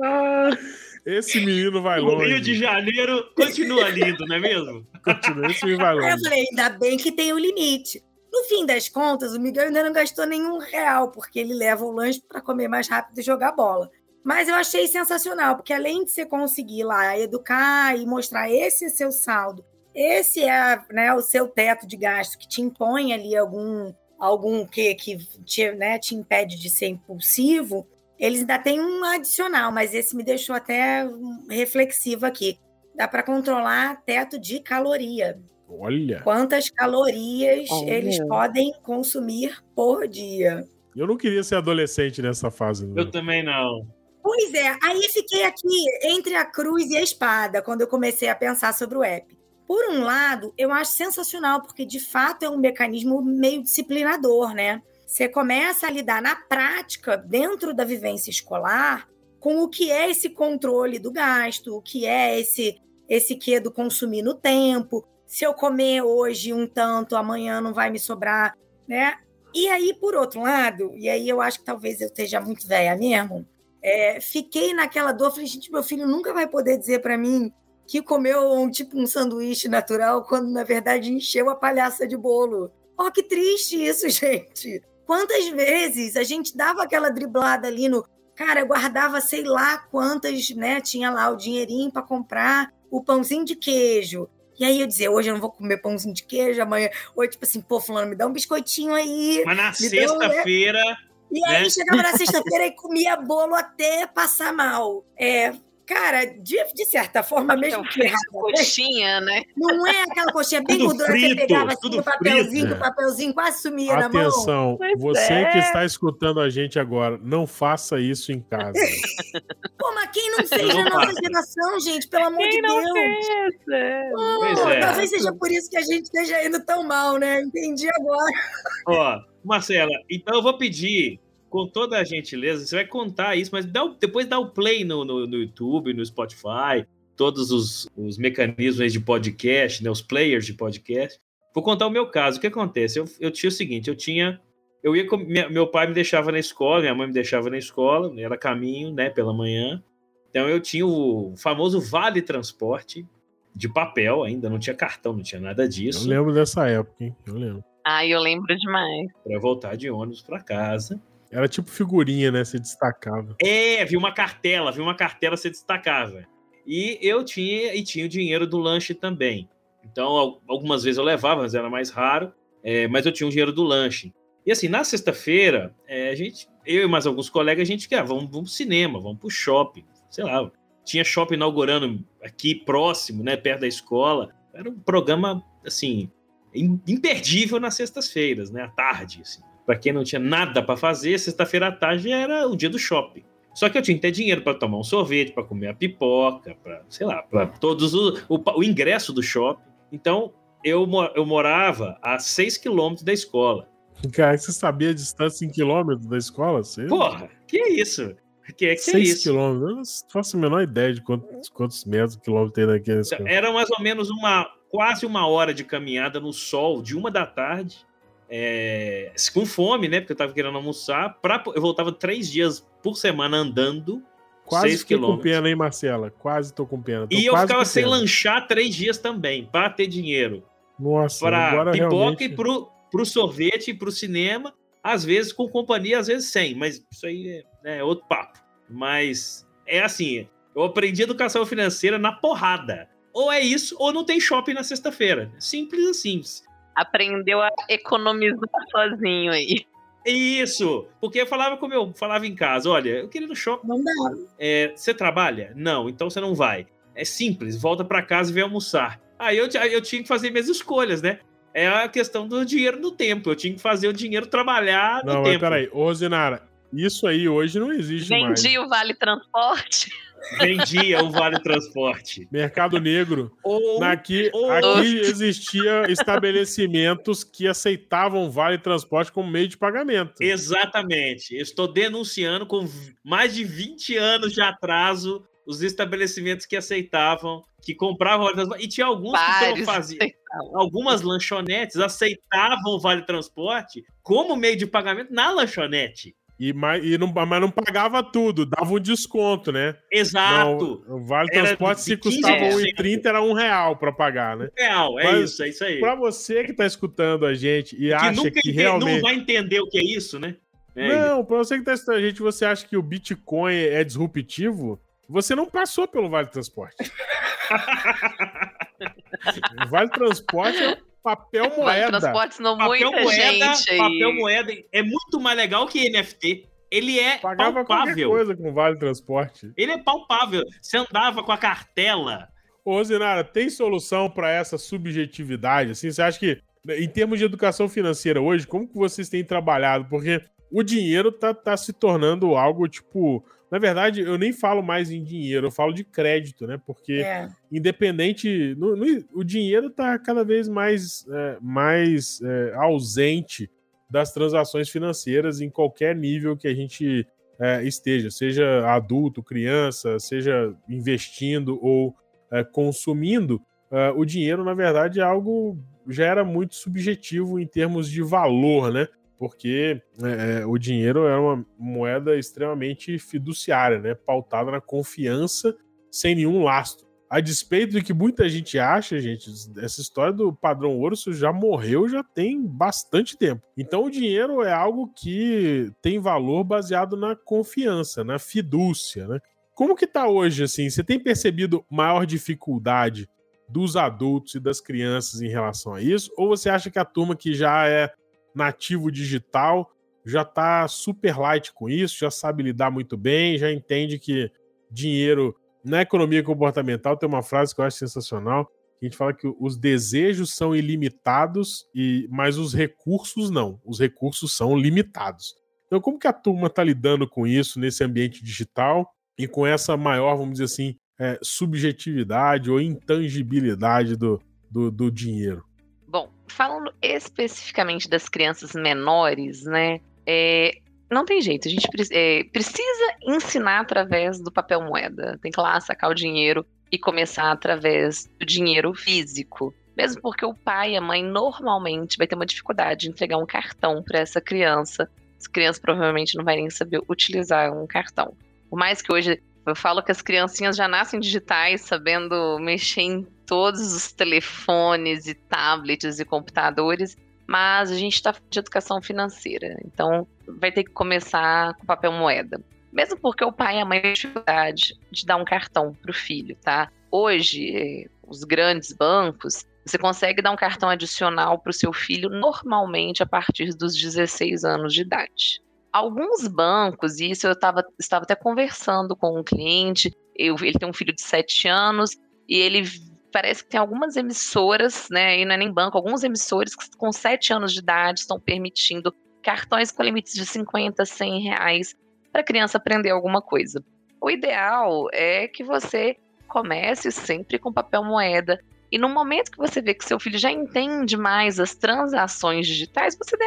Ah, [LAUGHS] esse menino vai [LAUGHS] longe. O Rio de Janeiro continua lindo, não é mesmo? [LAUGHS] Continua, esse menino vai longe. eu falei, ainda bem que tem o um limite. No fim das contas, o Miguel ainda não gastou nenhum real, porque ele leva o lanche para comer mais rápido e jogar bola. Mas eu achei sensacional, porque além de você conseguir lá educar e mostrar esse é seu saldo, esse é né, o seu teto de gasto que te impõe ali algum algum que, que te, né, te impede de ser impulsivo, eles ainda têm um adicional, mas esse me deixou até reflexivo aqui. Dá para controlar teto de caloria. Olha! Quantas calorias Olha. eles podem consumir por dia. Eu não queria ser adolescente nessa fase. Não. Eu também não. Pois é, aí fiquei aqui entre a cruz e a espada quando eu comecei a pensar sobre o app. Por um lado, eu acho sensacional, porque de fato é um mecanismo meio disciplinador, né? Você começa a lidar na prática, dentro da vivência escolar, com o que é esse controle do gasto, o que é esse esse que do consumir no tempo. Se eu comer hoje um tanto, amanhã não vai me sobrar, né? E aí, por outro lado, e aí eu acho que talvez eu esteja muito velha mesmo, é, fiquei naquela dor, falei, gente, meu filho nunca vai poder dizer para mim que comeu um tipo um sanduíche natural quando na verdade encheu a palhaça de bolo. Oh, que triste isso, [LAUGHS] gente. Quantas vezes a gente dava aquela driblada ali no, cara, eu guardava sei lá quantas, né, tinha lá o dinheirinho para comprar o pãozinho de queijo. E aí eu dizia, hoje eu não vou comer pãozinho de queijo, amanhã, hoje tipo assim, pô, fulano, me dá um biscoitinho aí. Mas na sexta-feira e aí né? chegava na [LAUGHS] sexta-feira e comia bolo até passar mal. É, cara, de, de certa forma, mesmo que errada. Coxinha, né? Não é aquela coxinha bem gordurosa que você pegava assim no papelzinho, o papelzinho quase sumia Atenção, na mão. Atenção, você é. que está escutando a gente agora, não faça isso em casa. [LAUGHS] Pô, mas quem não fez na nossa geração, gente? Pelo amor quem de Deus. Fez, é. Oh, é. Talvez seja por isso que a gente esteja indo tão mal, né? Entendi agora. Ó, Marcela, então eu vou pedir, com toda a gentileza, você vai contar isso, mas dá, depois dá o play no, no, no YouTube, no Spotify, todos os, os mecanismos de podcast, né, os players de podcast. Vou contar o meu caso. O que acontece? Eu, eu tinha o seguinte, eu tinha... Eu ia com, minha, meu pai me deixava na escola, minha mãe me deixava na escola, era caminho, né, pela manhã. Então eu tinha o famoso vale transporte de papel, ainda não tinha cartão, não tinha nada disso. Eu lembro dessa época, hein? Eu lembro. Ah, eu lembro demais. Pra voltar de ônibus pra casa. Era tipo figurinha, né? Se destacava. É, vi uma cartela, vi uma cartela se destacava. E eu tinha e tinha o dinheiro do lanche também. Então, algumas vezes eu levava, mas era mais raro. É, mas eu tinha o dinheiro do lanche. E assim, na sexta-feira, é, a gente, eu e mais alguns colegas, a gente ah, vamos, vamos pro cinema, vamos pro shopping, sei lá. Tinha shopping inaugurando aqui próximo, né, perto da escola. Era um programa, assim, imperdível nas sextas-feiras, né, à tarde, assim. Para quem não tinha nada para fazer, sexta-feira à tarde era o dia do shopping. Só que eu tinha que ter dinheiro para tomar um sorvete, para comer a pipoca, para, sei lá, para todos o, o, o, ingresso do shopping. Então, eu, eu morava a 6 quilômetros da escola. Cara, você sabia a distância em quilômetros da escola? Você... Porra, que é isso? Que é, que 6 é isso? quilômetros. Eu não faço a menor ideia de quantos, quantos metros, quilômetros tem daqui na escola. Era mais ou menos uma quase uma hora de caminhada no sol, de uma da tarde, é, com fome, né? Porque eu tava querendo almoçar. Pra, eu voltava três dias por semana andando. Quase tô com pena, hein, Marcela? Quase tô com pena. Tô e eu ficava sem lanchar três dias também, para ter dinheiro. Nossa, pra agora pipoca realmente... e pro, pro sorvete e pro cinema, às vezes com companhia, às vezes sem, mas isso aí é, é outro papo. Mas é assim, eu aprendi educação financeira na porrada. Ou é isso, ou não tem shopping na sexta-feira. Simples assim. Aprendeu a economizar sozinho aí. Isso, porque eu falava como eu falava em casa, olha, eu queria ir no shopping. Não dá. É, você trabalha? Não, então você não vai. É simples, volta para casa e vem almoçar. Aí eu, eu tinha que fazer minhas escolhas, né? É a questão do dinheiro no tempo. Eu tinha que fazer o dinheiro trabalhar no não, tempo. Não, peraí. Ô, Zinara, isso aí hoje não existe Vendi mais. Vendi o Vale Transporte. Vendia o Vale Transporte. Mercado Negro. Ou, aqui, ou... aqui existia estabelecimentos que aceitavam Vale Transporte como meio de pagamento. Exatamente. estou denunciando com mais de 20 anos de atraso os estabelecimentos que aceitavam, que compravam Vale Transporte. E tinha alguns Vários que faziam. Algumas lanchonetes aceitavam o Vale Transporte como meio de pagamento na lanchonete. E, mas, e não, mas não pagava tudo, dava um desconto, né? Exato. Não, o Vale Transporte, se custava R$1,30, era um real para pagar, né? Um real, é mas, isso, é isso aí. Para você que está escutando a gente e que acha que entende, realmente... Não vai entender o que é isso, né? É não, para você que está escutando a gente, você acha que o Bitcoin é disruptivo? Você não passou pelo Vale Transporte. o [LAUGHS] Vale Transporte é papel moeda. Vale transporte ensinou papel muita moeda, gente aí. Papel moeda é muito mais legal que NFT. Ele é Pagava palpável. coisa com Vale Transporte. Ele é palpável. Você andava com a cartela. Ô, Zinara, tem solução para essa subjetividade? Assim, você acha que, em termos de educação financeira hoje, como que vocês têm trabalhado? Porque o dinheiro tá, tá se tornando algo, tipo, na verdade, eu nem falo mais em dinheiro, eu falo de crédito, né? Porque é. independente. No, no, o dinheiro está cada vez mais, é, mais é, ausente das transações financeiras em qualquer nível que a gente é, esteja, seja adulto, criança, seja investindo ou é, consumindo. É, o dinheiro, na verdade, é algo já era muito subjetivo em termos de valor, né? Porque é, é, o dinheiro é uma moeda extremamente fiduciária, né? Pautada na confiança, sem nenhum lastro. A despeito de que muita gente acha, gente, essa história do padrão urso já morreu já tem bastante tempo. Então o dinheiro é algo que tem valor baseado na confiança, na fidúcia, né? Como que tá hoje, assim? Você tem percebido maior dificuldade dos adultos e das crianças em relação a isso? Ou você acha que a turma que já é nativo digital, já está super light com isso, já sabe lidar muito bem, já entende que dinheiro na economia comportamental tem uma frase que eu acho sensacional, a gente fala que os desejos são ilimitados e mas os recursos não, os recursos são limitados. Então, como que a turma está lidando com isso nesse ambiente digital e com essa maior, vamos dizer assim, é, subjetividade ou intangibilidade do, do, do dinheiro? Falando especificamente das crianças menores, né? É, não tem jeito, a gente é, precisa ensinar através do papel moeda. Tem que lá sacar o dinheiro e começar através do dinheiro físico. Mesmo porque o pai e a mãe normalmente vai ter uma dificuldade de entregar um cartão para essa criança. As crianças provavelmente não vai nem saber utilizar um cartão. Por mais que hoje eu falo que as criancinhas já nascem digitais, sabendo mexer em todos os telefones e tablets e computadores. mas a gente está de educação financeira, então vai ter que começar com papel moeda. Mesmo porque o pai e a mãe têm dificuldade de dar um cartão para o filho, tá? Hoje, os grandes bancos, você consegue dar um cartão adicional para o seu filho normalmente a partir dos 16 anos de idade. Alguns bancos, e isso eu tava, estava até conversando com um cliente, eu, ele tem um filho de 7 anos, e ele parece que tem algumas emissoras, né, e não é nem banco, alguns emissores que com 7 anos de idade estão permitindo cartões com limites de 50, 100 reais para a criança aprender alguma coisa. O ideal é que você comece sempre com papel moeda. E no momento que você vê que seu filho já entende mais as transações digitais, você dê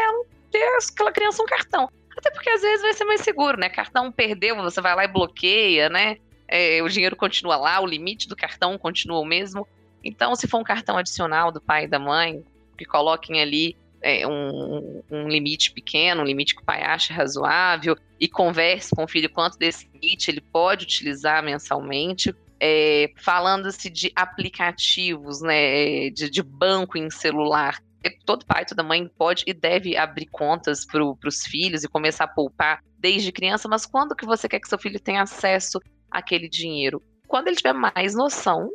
aquela criança um cartão. Até porque às vezes vai ser mais seguro, né? Cartão perdeu, você vai lá e bloqueia, né? É, o dinheiro continua lá, o limite do cartão continua o mesmo. Então, se for um cartão adicional do pai e da mãe, que coloquem ali é, um, um, limite pequeno, um limite que o pai acha razoável, e converse com o filho quanto desse limite ele pode utilizar mensalmente. É, Falando-se de aplicativos, né, de, de banco em celular, todo pai, toda mãe pode e deve abrir contas para os filhos e começar a poupar desde criança, mas quando que você quer que seu filho tenha acesso àquele dinheiro? Quando ele tiver mais noção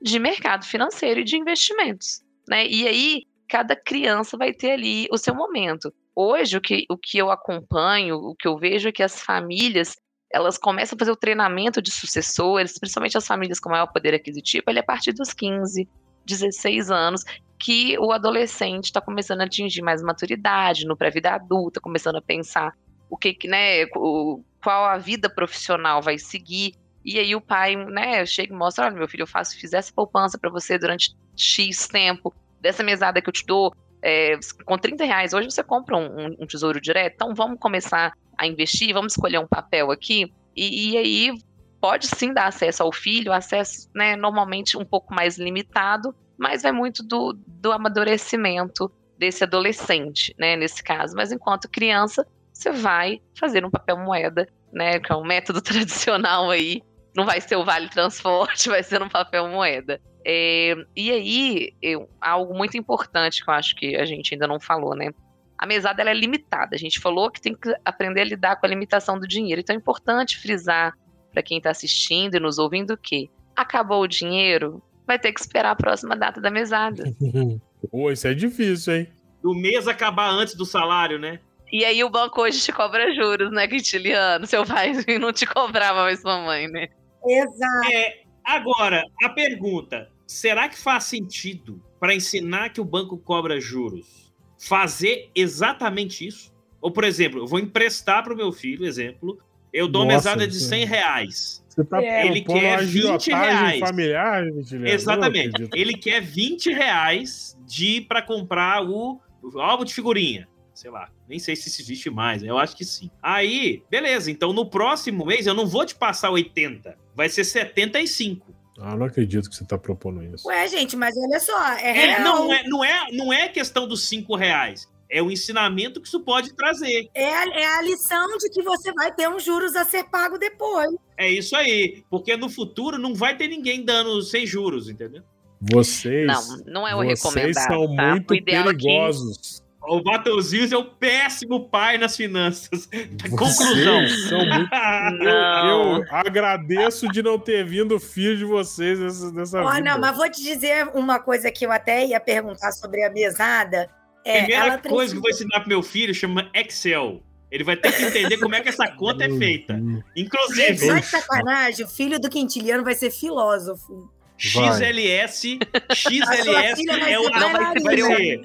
de mercado financeiro e de investimentos, né? E aí cada criança vai ter ali o seu momento. Hoje, o que, o que eu acompanho, o que eu vejo é que as famílias elas começam a fazer o treinamento de sucessores, principalmente as famílias com maior poder aquisitivo, ele é a partir dos 15, 16 anos, que o adolescente está começando a atingir mais maturidade no pré-vida adulta, começando a pensar o que, né, o, qual a vida profissional vai seguir. E aí o pai, né, chega e mostra, olha, meu filho, eu faço, fiz essa poupança para você durante X tempo, dessa mesada que eu te dou, é, com 30 reais, hoje você compra um, um, tesouro direto, então vamos começar a investir, vamos escolher um papel aqui, e, e aí pode sim dar acesso ao filho, acesso né, normalmente um pouco mais limitado, mas vai muito do, do amadurecimento desse adolescente, né, nesse caso. Mas enquanto criança, você vai fazer um papel moeda, né, que é um método [LAUGHS] tradicional aí, não vai ser o vale transporte, [LAUGHS] vai ser um papel moeda. É, e aí, eu, algo muito importante que eu acho que a gente ainda não falou, né? A mesada ela é limitada. A gente falou que tem que aprender a lidar com a limitação do dinheiro. Então é importante frisar para quem está assistindo e nos ouvindo que acabou o dinheiro, vai ter que esperar a próxima data da mesada. [LAUGHS] Pô, isso é difícil, hein? Do mês acabar antes do salário, né? E aí o banco hoje te cobra juros, né, Quintiliano? Seu pai [LAUGHS] não te cobrava mais sua mãe, né? Exato. É, agora, a pergunta: será que faz sentido para ensinar que o banco cobra juros fazer exatamente isso? Ou, por exemplo, eu vou emprestar para o meu filho, exemplo, eu dou Nossa, mesada de 100 reais. Você tá é. Ele quer 20 reais. Familiar, Exatamente. Ele quer 20 reais de para comprar o, o álbum de figurinha sei lá, nem sei se isso existe mais, eu acho que sim. Aí, beleza, então no próximo mês eu não vou te passar 80, vai ser 75. Ah, não acredito que você está propondo isso. Ué, gente, mas olha só, é, é não, não, é, não, é, não é questão dos 5 reais. É o ensinamento que isso pode trazer. É a, é a lição de que você vai ter uns juros a ser pago depois. É isso aí. Porque no futuro não vai ter ninguém dando sem juros, entendeu? Vocês. Não, não é o vocês recomendado. são tá? muito perigosos. O Battlefield é o péssimo pai nas finanças. [LAUGHS] Conclusão. São muito... [LAUGHS] eu, eu, agradeço de não ter vindo o filho de vocês nessa, nessa oh, Não, mas vou te dizer uma coisa que eu até ia perguntar sobre a mesada. É, Primeira coisa precisa... que eu vou ensinar pro meu filho chama Excel. Ele vai ter que entender como é que essa conta é feita. Inclusive. Só de sacanagem, o filho do Quintiliano vai ser filósofo. XLS, [LAUGHS] XLS é o não vai ser.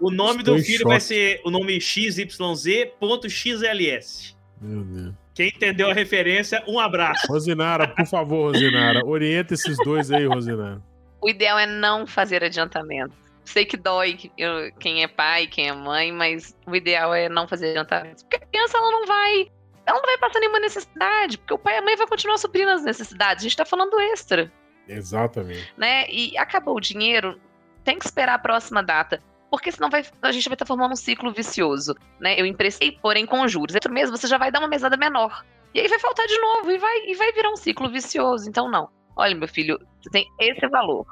O nome Estou do filho vai ser o nome XYZ.xls. Meu Deus. Quem entendeu a referência, um abraço. Rosinara, por favor, Rosinara, [LAUGHS] orienta esses dois aí, Rosinara. O ideal é não fazer adiantamento. Sei que dói quem é pai, quem é mãe, mas o ideal é não fazer adiantamento. Porque a criança ela não vai. Ela não vai passar nenhuma necessidade, porque o pai e a mãe vai continuar suprindo as necessidades. A gente tá falando extra. Exatamente. Né? E acabou o dinheiro, tem que esperar a próxima data. Porque senão vai, a gente vai estar formando um ciclo vicioso. Né? Eu emprestei, porém com juros. Outro mês você já vai dar uma mesada menor. E aí vai faltar de novo e vai, e vai virar um ciclo vicioso. Então, não. Olha, meu filho, você tem esse valor.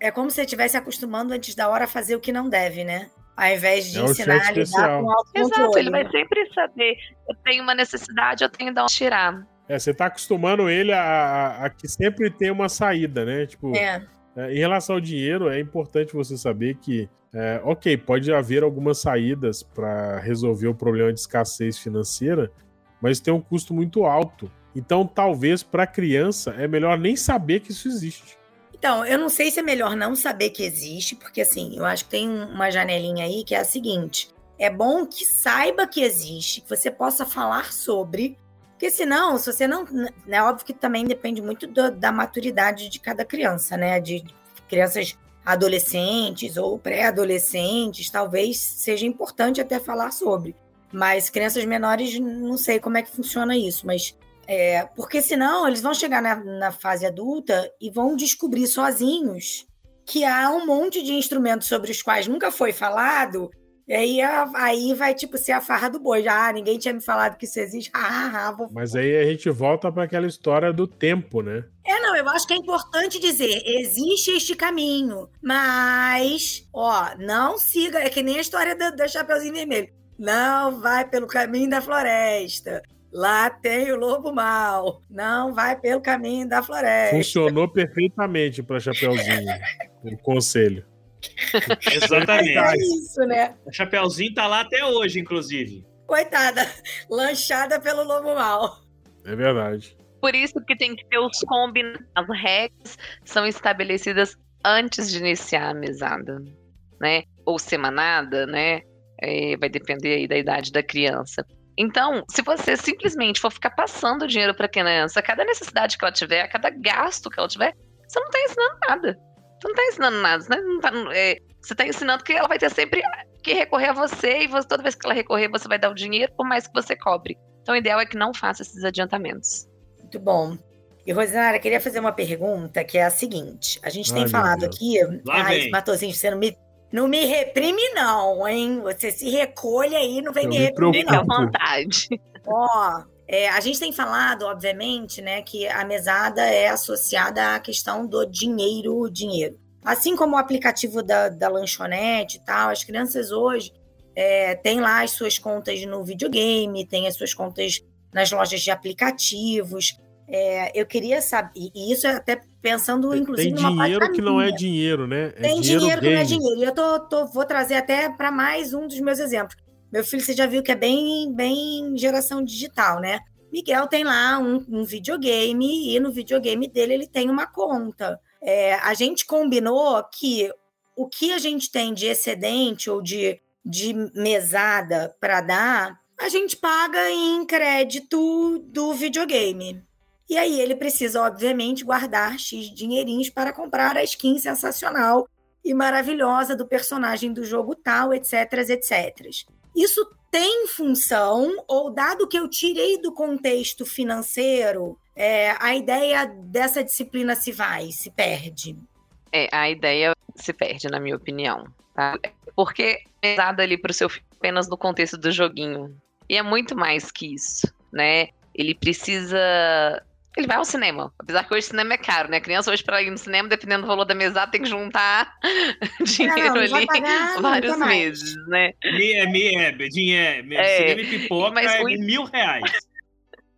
É como se você estivesse acostumando antes da hora a fazer o que não deve, né? Ao invés de é ensinar a lidar com autocontrole. Exato, ele vai sempre saber. Eu tenho uma necessidade, eu tenho de onde tirar. É, você tá acostumando ele a, a, a que sempre tem uma saída, né? Tipo, é. É, em relação ao dinheiro, é importante você saber que, é, ok, pode haver algumas saídas para resolver o problema de escassez financeira, mas tem um custo muito alto. Então, talvez para a criança é melhor nem saber que isso existe. Então, eu não sei se é melhor não saber que existe, porque assim, eu acho que tem uma janelinha aí que é a seguinte: é bom que saiba que existe, que você possa falar sobre, porque senão, se você não. É óbvio que também depende muito do, da maturidade de cada criança, né? De crianças adolescentes ou pré-adolescentes, talvez seja importante até falar sobre. Mas crianças menores, não sei como é que funciona isso, mas é, porque senão eles vão chegar na, na fase adulta e vão descobrir sozinhos que há um monte de instrumentos sobre os quais nunca foi falado e aí, aí vai, tipo, ser a farra do boi. Já, ah, ninguém tinha me falado que isso existe. [LAUGHS] Ah, ah, ah vou... Mas aí a gente volta para aquela história do tempo, né? É, não, eu acho que é importante dizer, existe este caminho, mas, ó, não siga, é que nem a história da, da Chapeuzinho Vermelho. Não vai pelo caminho da floresta. Lá tem o lobo mal. Não vai pelo caminho da floresta. Funcionou perfeitamente para Chapeuzinho. o conselho. Exatamente. É isso, né? O Chapeuzinho tá lá até hoje, inclusive. Coitada, lanchada pelo lobo mal. É verdade. Por isso que tem que ter os combinados. As regras são estabelecidas antes de iniciar a mesada, né? Ou semanada, né? É, vai depender aí da idade da criança. Então, se você simplesmente for ficar passando dinheiro para a criança, cada necessidade que ela tiver, cada gasto que ela tiver, você não está ensinando nada. Você não está ensinando nada. Né? Tá, é, você está ensinando que ela vai ter sempre que recorrer a você e você, toda vez que ela recorrer, você vai dar o dinheiro, por mais que você cobre. Então, o ideal é que não faça esses adiantamentos. Muito bom. E, Rosinara, queria fazer uma pergunta que é a seguinte. A gente Ai, tem falado aqui. Lá Ai, Matosinho, você não me não me reprime, não, hein? Você se recolhe aí, não vem eu me reprimir, não. Fica à vontade. Ó, é, a gente tem falado, obviamente, né, que a mesada é associada à questão do dinheiro, dinheiro. Assim como o aplicativo da, da lanchonete e tal, as crianças hoje é, têm lá as suas contas no videogame, têm as suas contas nas lojas de aplicativos. É, eu queria saber, e isso é até pensando, inclusive, Tem dinheiro que não é dinheiro, né? É Tem dinheiro, dinheiro que não é dinheiro. E eu tô, tô, vou trazer até para mais um dos meus exemplos. Meu filho, você já viu que é bem, bem geração digital, né? Miguel tem lá um, um videogame e no videogame dele ele tem uma conta. É, a gente combinou que o que a gente tem de excedente ou de, de mesada para dar, a gente paga em crédito do videogame. E aí ele precisa, obviamente, guardar X dinheirinhos para comprar a skin sensacional e maravilhosa do personagem do jogo tal, etc, etc. Isso tem função, ou dado que eu tirei do contexto financeiro, é, a ideia dessa disciplina se vai, se perde? É, a ideia se perde, na minha opinião. Tá? Porque é dada ali para o seu filho apenas no contexto do joguinho. E é muito mais que isso, né? Ele precisa ele vai ao cinema. Apesar que hoje o cinema é caro, né? A criança hoje, para ir no cinema, dependendo do valor da mesada, tem que juntar [LAUGHS] dinheiro não, ali vários meses, né? É, é, é, dinheiro, é, cinema e pipoca mas é o... mil reais.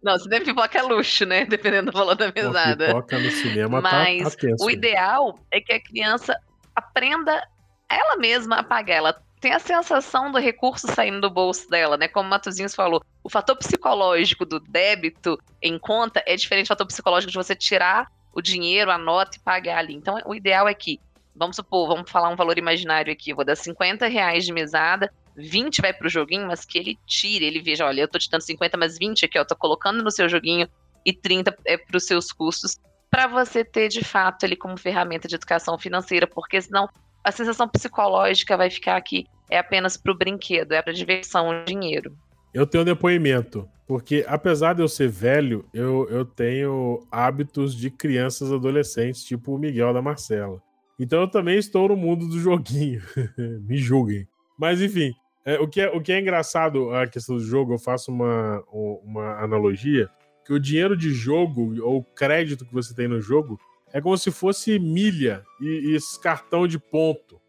Não, cinema e pipoca é luxo, né? [LAUGHS] Dependendo do valor da mesada. Pô, pipoca no cinema tá- mas tá, tá o ideal é que a criança aprenda ela mesma a pagar. Ela tem a sensação do recurso saindo do bolso dela, né? Como o Matosinhos falou, o fator psicológico do débito em conta é diferente do fator psicológico de você tirar o dinheiro, a nota e pagar ali. Então, o ideal é que, vamos supor, vamos falar um valor imaginário aqui, vou dar 50 reais de mesada, 20 vai pro joguinho, mas que ele tire, ele veja, olha, eu tô te dando 50, mas 20 aqui, eu tô colocando no seu joguinho e 30 é pros seus custos, para você ter de fato ele como ferramenta de educação financeira, porque senão a sensação psicológica vai ficar aqui é apenas para o brinquedo, é para diversão, o dinheiro. Eu tenho um depoimento, porque apesar de eu ser velho, eu, eu tenho hábitos de crianças adolescentes, tipo o Miguel da Marcela. Então eu também estou no mundo do joguinho. [LAUGHS] Me julguem. Mas enfim, é, o, que é, o que é engraçado a questão do jogo, eu faço uma, uma analogia, que o dinheiro de jogo, ou crédito que você tem no jogo, é como se fosse milha e, e cartão de ponto.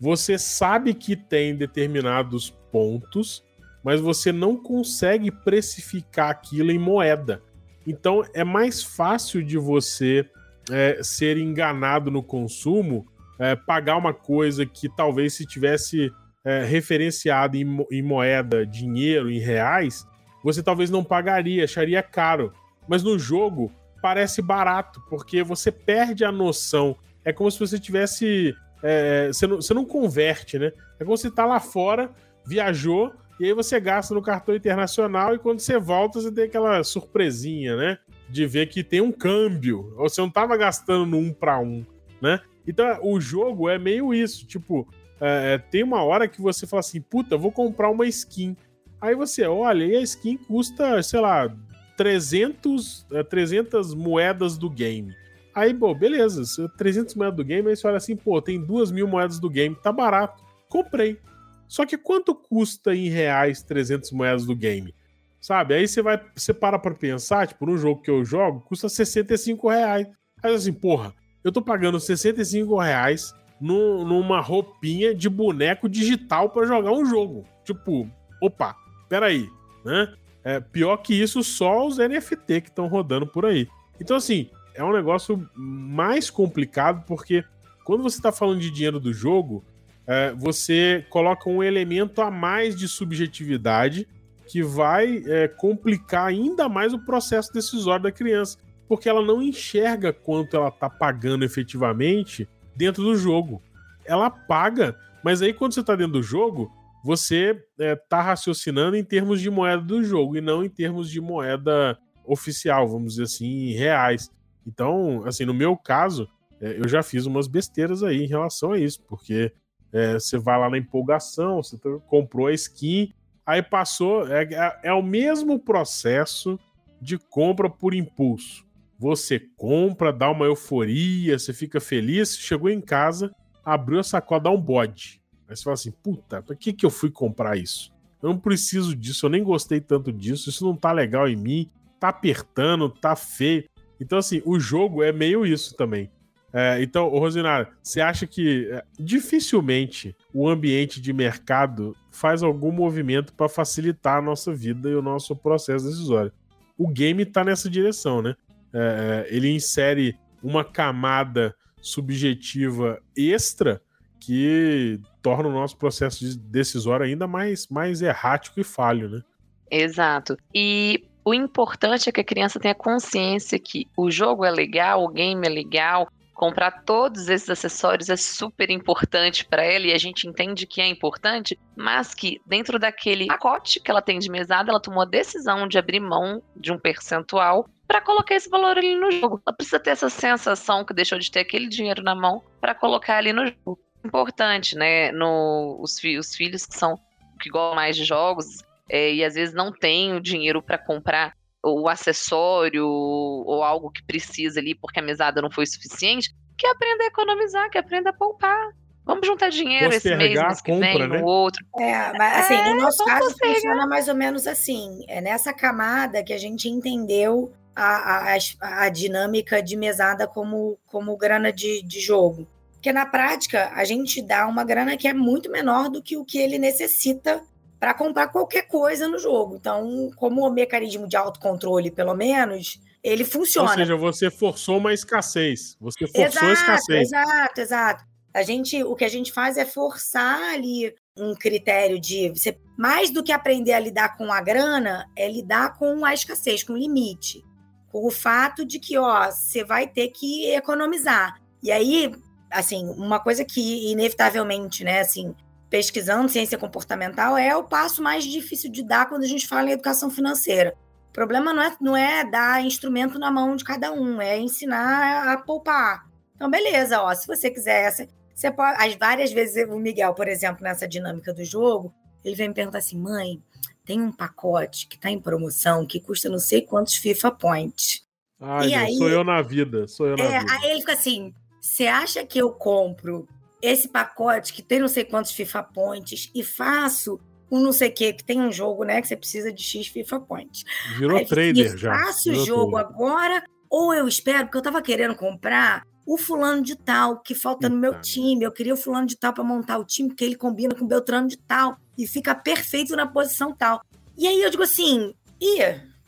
você sabe que tem determinados pontos, mas você não consegue precificar aquilo em moeda. Então é mais fácil de você é, ser enganado no consumo, é, pagar uma coisa que talvez se tivesse é, referenciado em, em moeda, dinheiro, em reais, você talvez não pagaria, acharia caro. Mas no jogo parece barato, porque você perde a noção. É como se você tivesse. É, você, não, você não converte, né? É como se tá lá fora, viajou, e aí você gasta no cartão internacional e quando você volta, você tem aquela surpresinha, né? De ver que tem um câmbio. Ou você não tava gastando no um para um, né? Então o jogo é meio isso. Tipo, é, é, tem uma hora que você fala assim: puta, vou comprar uma skin. Aí você olha e a skin custa, sei lá, 300, 300 é, moedas do game. Aí, bom, beleza, 300 moedas do game, aí você olha assim, pô, tem 2 mil moedas do game, tá barato. Comprei. Só que quanto custa em reais 300 moedas do game? Sabe? Aí você vai, você para pra pensar, tipo, no jogo que eu jogo, custa 65 reais. Aí assim, porra, eu tô pagando 65 reais no, numa roupinha de boneco digital para jogar um jogo. Tipo, opa, peraí, né? É, pior que isso, só os NFT que estão rodando por aí. Então, assim, é um negócio mais complicado porque quando você está falando de dinheiro do jogo, é, você coloca um elemento a mais de subjetividade que vai é, complicar ainda mais o processo decisório da criança, porque ela não enxerga quanto ela está pagando efetivamente dentro do jogo. Ela paga, mas aí quando você está dentro do jogo, você está é, raciocinando em termos de moeda do jogo e não em termos de moeda oficial, vamos dizer assim, reais. Então, assim, no meu caso, é, eu já fiz umas besteiras aí em relação a isso, porque é, você vai lá na empolgação, você tá, comprou a skin, aí passou. É, é, é o mesmo processo de compra por impulso. Você compra, dá uma euforia, você fica feliz, chegou em casa, abriu a sacola, dá um bode. Aí você fala assim: puta, pra que, que eu fui comprar isso? Eu não preciso disso, eu nem gostei tanto disso, isso não tá legal em mim, tá apertando, tá feio. Então, assim, o jogo é meio isso também. É, então, Rosinara, você acha que é, dificilmente o ambiente de mercado faz algum movimento para facilitar a nossa vida e o nosso processo decisório? O game está nessa direção, né? É, é, ele insere uma camada subjetiva extra que torna o nosso processo decisório ainda mais, mais errático e falho, né? Exato. E o importante é que a criança tenha consciência que o jogo é legal, o game é legal, comprar todos esses acessórios é super importante para ela e a gente entende que é importante, mas que dentro daquele pacote que ela tem de mesada, ela tomou a decisão de abrir mão de um percentual para colocar esse valor ali no jogo. Ela precisa ter essa sensação que deixou de ter aquele dinheiro na mão para colocar ali no jogo. Importante, né? No, os, fi os filhos que são que gostam mais de jogos é, e às vezes não têm o dinheiro para comprar o acessório ou algo que precisa ali porque a mesada não foi suficiente, que aprenda a economizar, que aprenda a poupar. Vamos juntar dinheiro esse mês, mês que compra, vem, né? no outro. É, mas assim, é, no nosso caso funciona mais ou menos assim. É nessa camada que a gente entendeu a, a, a dinâmica de mesada como, como grana de, de jogo. Porque na prática, a gente dá uma grana que é muito menor do que o que ele necessita para comprar qualquer coisa no jogo. Então, como o mecanismo de autocontrole, pelo menos, ele funciona. Ou seja, você forçou uma escassez. Você forçou exato, a escassez. Exato, exato. A gente, o que a gente faz é forçar ali um critério de você mais do que aprender a lidar com a grana, é lidar com a escassez, com o limite, com o fato de que, ó, você vai ter que economizar. E aí, assim, uma coisa que inevitavelmente, né, assim, pesquisando ciência comportamental é o passo mais difícil de dar quando a gente fala em educação financeira. O problema não é, não é dar instrumento na mão de cada um, é ensinar a poupar. Então, beleza, ó, se você quiser, você pode. As várias vezes, o Miguel, por exemplo, nessa dinâmica do jogo, ele vem me perguntar assim: mãe, tem um pacote que está em promoção que custa não sei quantos FIFA Points. Ai, e aí, sou eu na vida, sou eu na é, vida. Aí ele fica assim: você acha que eu compro esse pacote que tem não sei quantos FIFA Points e faço um não sei o que, que tem um jogo, né, que você precisa de X FIFA Points. Virou Aí, trader já. Faço o jogo trader. agora ou eu espero, porque eu tava querendo comprar o fulano de tal que falta no meu time. Eu queria o fulano de tal para montar o time, porque ele combina com o Beltrano de tal e fica perfeito na posição tal. E aí eu digo assim, e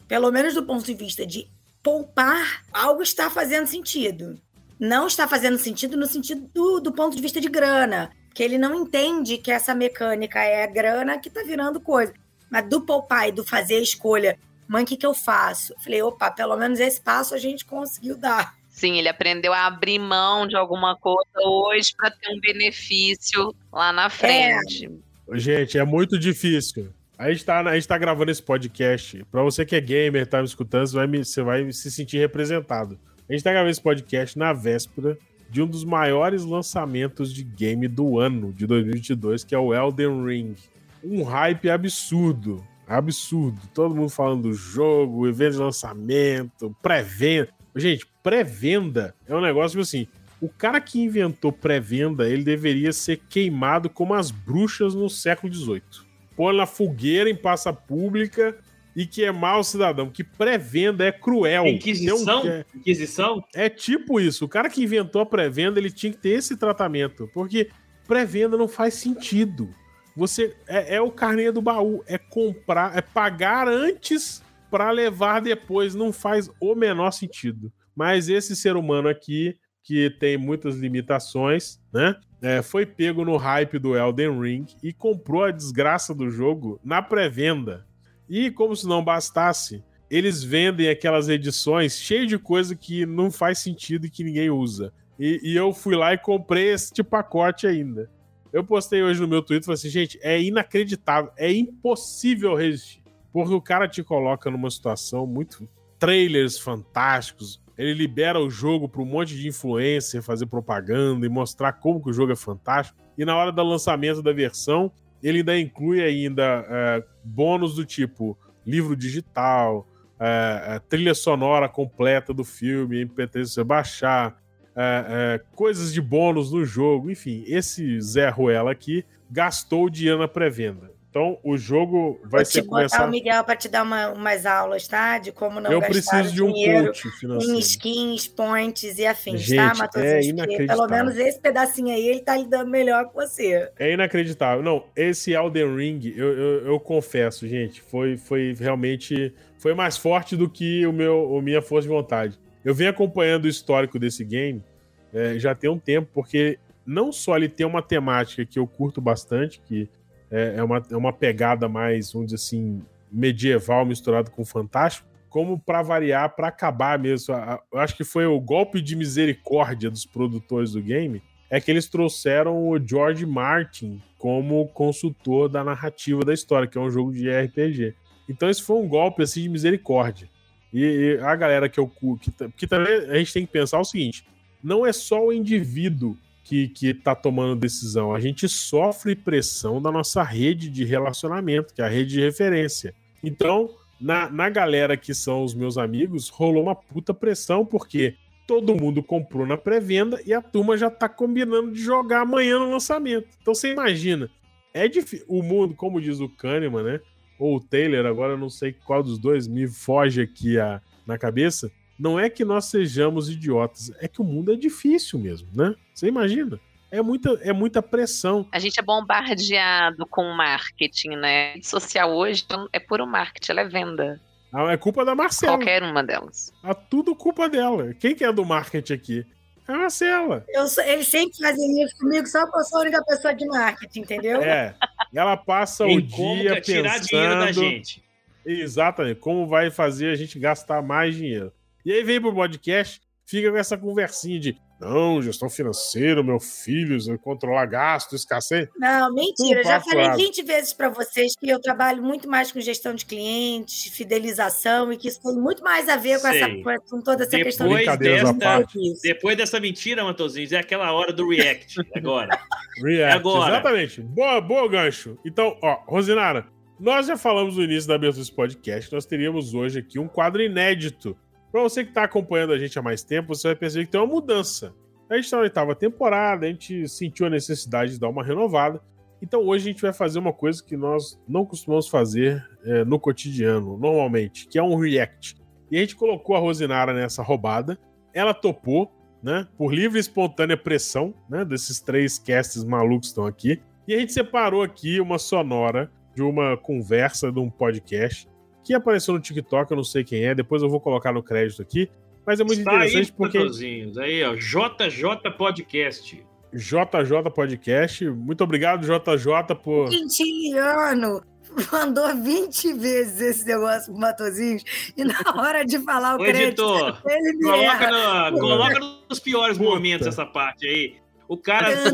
pelo menos do ponto de vista de poupar, algo está fazendo sentido. Não está fazendo sentido no sentido do, do ponto de vista de grana, que ele não entende que essa mecânica é a grana que está virando coisa. Mas do poupar e do fazer a escolha, mãe, o que, que eu faço? falei, opa, pelo menos esse passo a gente conseguiu dar. Sim, ele aprendeu a abrir mão de alguma coisa hoje para ter um benefício lá na frente. É. Gente, é muito difícil. A gente, tá, a gente tá gravando esse podcast. Para você que é gamer, tá me escutando, você vai, me, você vai se sentir representado. A gente tá gravando esse podcast na véspera de um dos maiores lançamentos de game do ano de 2022, que é o Elden Ring. Um hype absurdo. Absurdo. Todo mundo falando do jogo, evento de lançamento, pré-venda. Gente, pré-venda é um negócio tipo assim. O cara que inventou pré-venda, ele deveria ser queimado como as bruxas no século XVIII. Pôr na fogueira em praça pública e queimar o cidadão. Que pré-venda é cruel. Inquisição? Um, é, Inquisição? É tipo isso. O cara que inventou a pré-venda, ele tinha que ter esse tratamento. Porque pré-venda não faz sentido. Você é, é o carneiro do baú. É comprar, é pagar antes para levar depois. Não faz o menor sentido. Mas esse ser humano aqui, que tem muitas limitações, né? É, foi pego no hype do Elden Ring e comprou a desgraça do jogo na pré-venda. E como se não bastasse, eles vendem aquelas edições cheias de coisa que não faz sentido e que ninguém usa. E, e, eu fui lá e comprei este pacote ainda. Eu postei hoje no meu Twitter e falei assim, gente, é inacreditável, é impossível resistir. Porque o cara te coloca numa situação muito. Trailers fantásticos. Ele libera o jogo para um monte de influencer fazer propaganda e mostrar como que o jogo é fantástico. E na hora do lançamento da versão, ele ainda inclui ainda é, bônus do tipo livro digital, é, é, trilha sonora completa do filme, MP3 você baixar, é, é, coisas de bônus no jogo, enfim, esse Zé Ruela aqui gastou dinheiro na pré-venda. Então, o jogo vai ser começar... o Miguel para te dar uma, umas aulas, tá? De como não Eu gastar preciso de um coach financeiro. em skins, points e afins, tá, Gente, tá, Matheus? É inacreditável. Pelo menos esse pedacinho aí, ele tá lidando melhor que você. É inacreditável. Não, esse Elden Ring, eu, eu, eu confesso, gente, foi, foi realmente... Foi mais forte do que o meu, a minha força de vontade. Eu venho acompanhando o histórico desse game é, já tem um tempo, porque não só ele tem uma temática que eu curto bastante, que é, é, uma, é uma pegada mais, vamos dizer assim, medieval misturado com fantástico, como para variar, para acabar mesmo. Eu acho que foi o golpe de misericórdia dos produtores do game, é que eles trouxeram o George Martin como consultor da narrativa da história, que é um jogo de RPG. Então esse foi um golpe assim de misericórdia. E, e a galera que eu que, que também a gente tem que pensar o seguinte: não é só o indivíduo que, que tá tomando decisão. A gente sofre pressão da nossa rede de relacionamento, que é a rede de referência. Então, na, na galera que são os meus amigos, rolou uma puta pressão, porque todo mundo comprou na pré-venda e a turma já tá combinando de jogar amanhã no lançamento. Então você imagina, é difícil. O mundo, como diz o Kahneman, né? Ou o Taylor, agora eu não sei qual dos dois me foge aqui a, na cabeça não é que nós sejamos idiotas, é que o mundo é difícil mesmo, né? Você imagina? É muita, é muita pressão. A gente é bombardeado com marketing, né? A rede social hoje é puro marketing, ela é venda. Ah, é culpa da Marcela. Qualquer uma delas. É tudo culpa dela. Quem que é do marketing aqui? É a Marcela. Eu sou, eles sempre fazem isso comigo, só porque eu sou a única pessoa de marketing, entendeu? É. Ela passa o dia pensando... tirar dinheiro da gente. Exatamente. Como vai fazer a gente gastar mais dinheiro. E aí vem pro podcast, fica com essa conversinha de não, gestão financeira, meu filho, controlar gasto, escassez. Não, mentira. já falei 20 vezes para vocês que eu trabalho muito mais com gestão de clientes, fidelização, e que isso tem muito mais a ver com, essa, com toda essa depois questão de desta, Depois dessa mentira, Matosinhos, é aquela hora do React. [LAUGHS] Agora. react, agora. exatamente. Boa, boa gancho. Então, ó, Rosinara, nós já falamos no início da abertura desse podcast nós teríamos hoje aqui um quadro inédito Pra você que tá acompanhando a gente há mais tempo, você vai perceber que tem uma mudança. A gente tá na oitava temporada, a gente sentiu a necessidade de dar uma renovada. Então hoje a gente vai fazer uma coisa que nós não costumamos fazer é, no cotidiano, normalmente, que é um react. E a gente colocou a Rosinara nessa roubada, ela topou, né? Por livre e espontânea pressão, né? Desses três casts malucos que estão aqui. E a gente separou aqui uma sonora de uma conversa de um podcast que apareceu no TikTok, eu não sei quem é, depois eu vou colocar no crédito aqui. Mas é muito Está interessante aí, porque. Aí, ó, JJ Podcast. JJ Podcast. Muito obrigado, JJ, por. Quintiliano mandou 20 vezes esse negócio pro Matozinhos e na [LAUGHS] hora de falar o, o crédito, editor, ele coloca, no, coloca nos piores Puta. momentos essa parte aí. O cara. JJ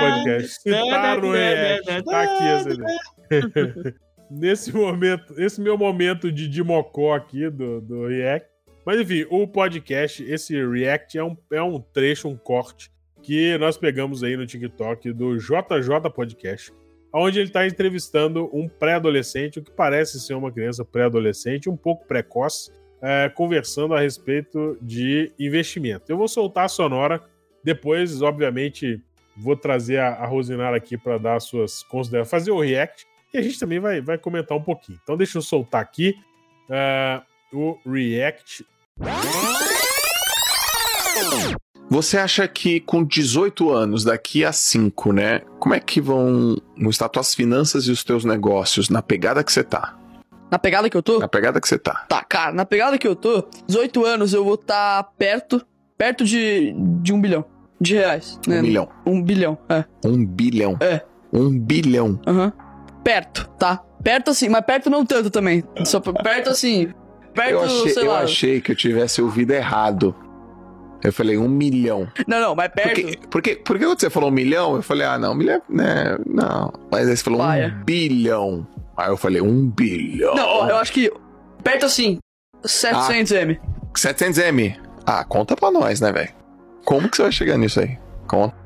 Podcast. Tá no EF. Tá aqui esse [LAUGHS] Nesse momento, esse meu momento de Dimocó aqui do, do React. Mas enfim, o podcast, esse React é um, é um trecho, um corte que nós pegamos aí no TikTok do JJ Podcast, onde ele está entrevistando um pré-adolescente, o que parece ser uma criança pré-adolescente, um pouco precoce, é, conversando a respeito de investimento. Eu vou soltar a sonora, depois, obviamente, vou trazer a, a Rosinara aqui para dar suas considerações, fazer o react, e a gente também vai, vai comentar um pouquinho. Então, deixa eu soltar aqui uh, o react. Você acha que com 18 anos, daqui a 5, né? Como é que vão estar tuas finanças e os teus negócios na pegada que você tá? Na pegada que eu tô? Na pegada que você tá. Tá, cara, na pegada que eu tô, 18 anos eu vou estar tá perto, perto de, de um bilhão de reais. Né? Um milhão. Um bilhão, é. Um bilhão. É. Um bilhão. Aham. Uhum. Perto, tá? Perto assim, mas perto não tanto também. Só perto assim. Perto, eu achei, sei eu lá. achei que eu tivesse ouvido errado. Eu falei um milhão. Não, não, mas perto. Porque, porque, porque quando você falou um milhão, eu falei, ah, não, um milhão, né? Não. Mas aí você falou um bilhão. Aí eu falei, um bilhão. Não, eu acho que perto assim, 700M. Ah, 700M. Ah, conta pra nós, né, velho? Como que você vai chegar nisso aí? Conta.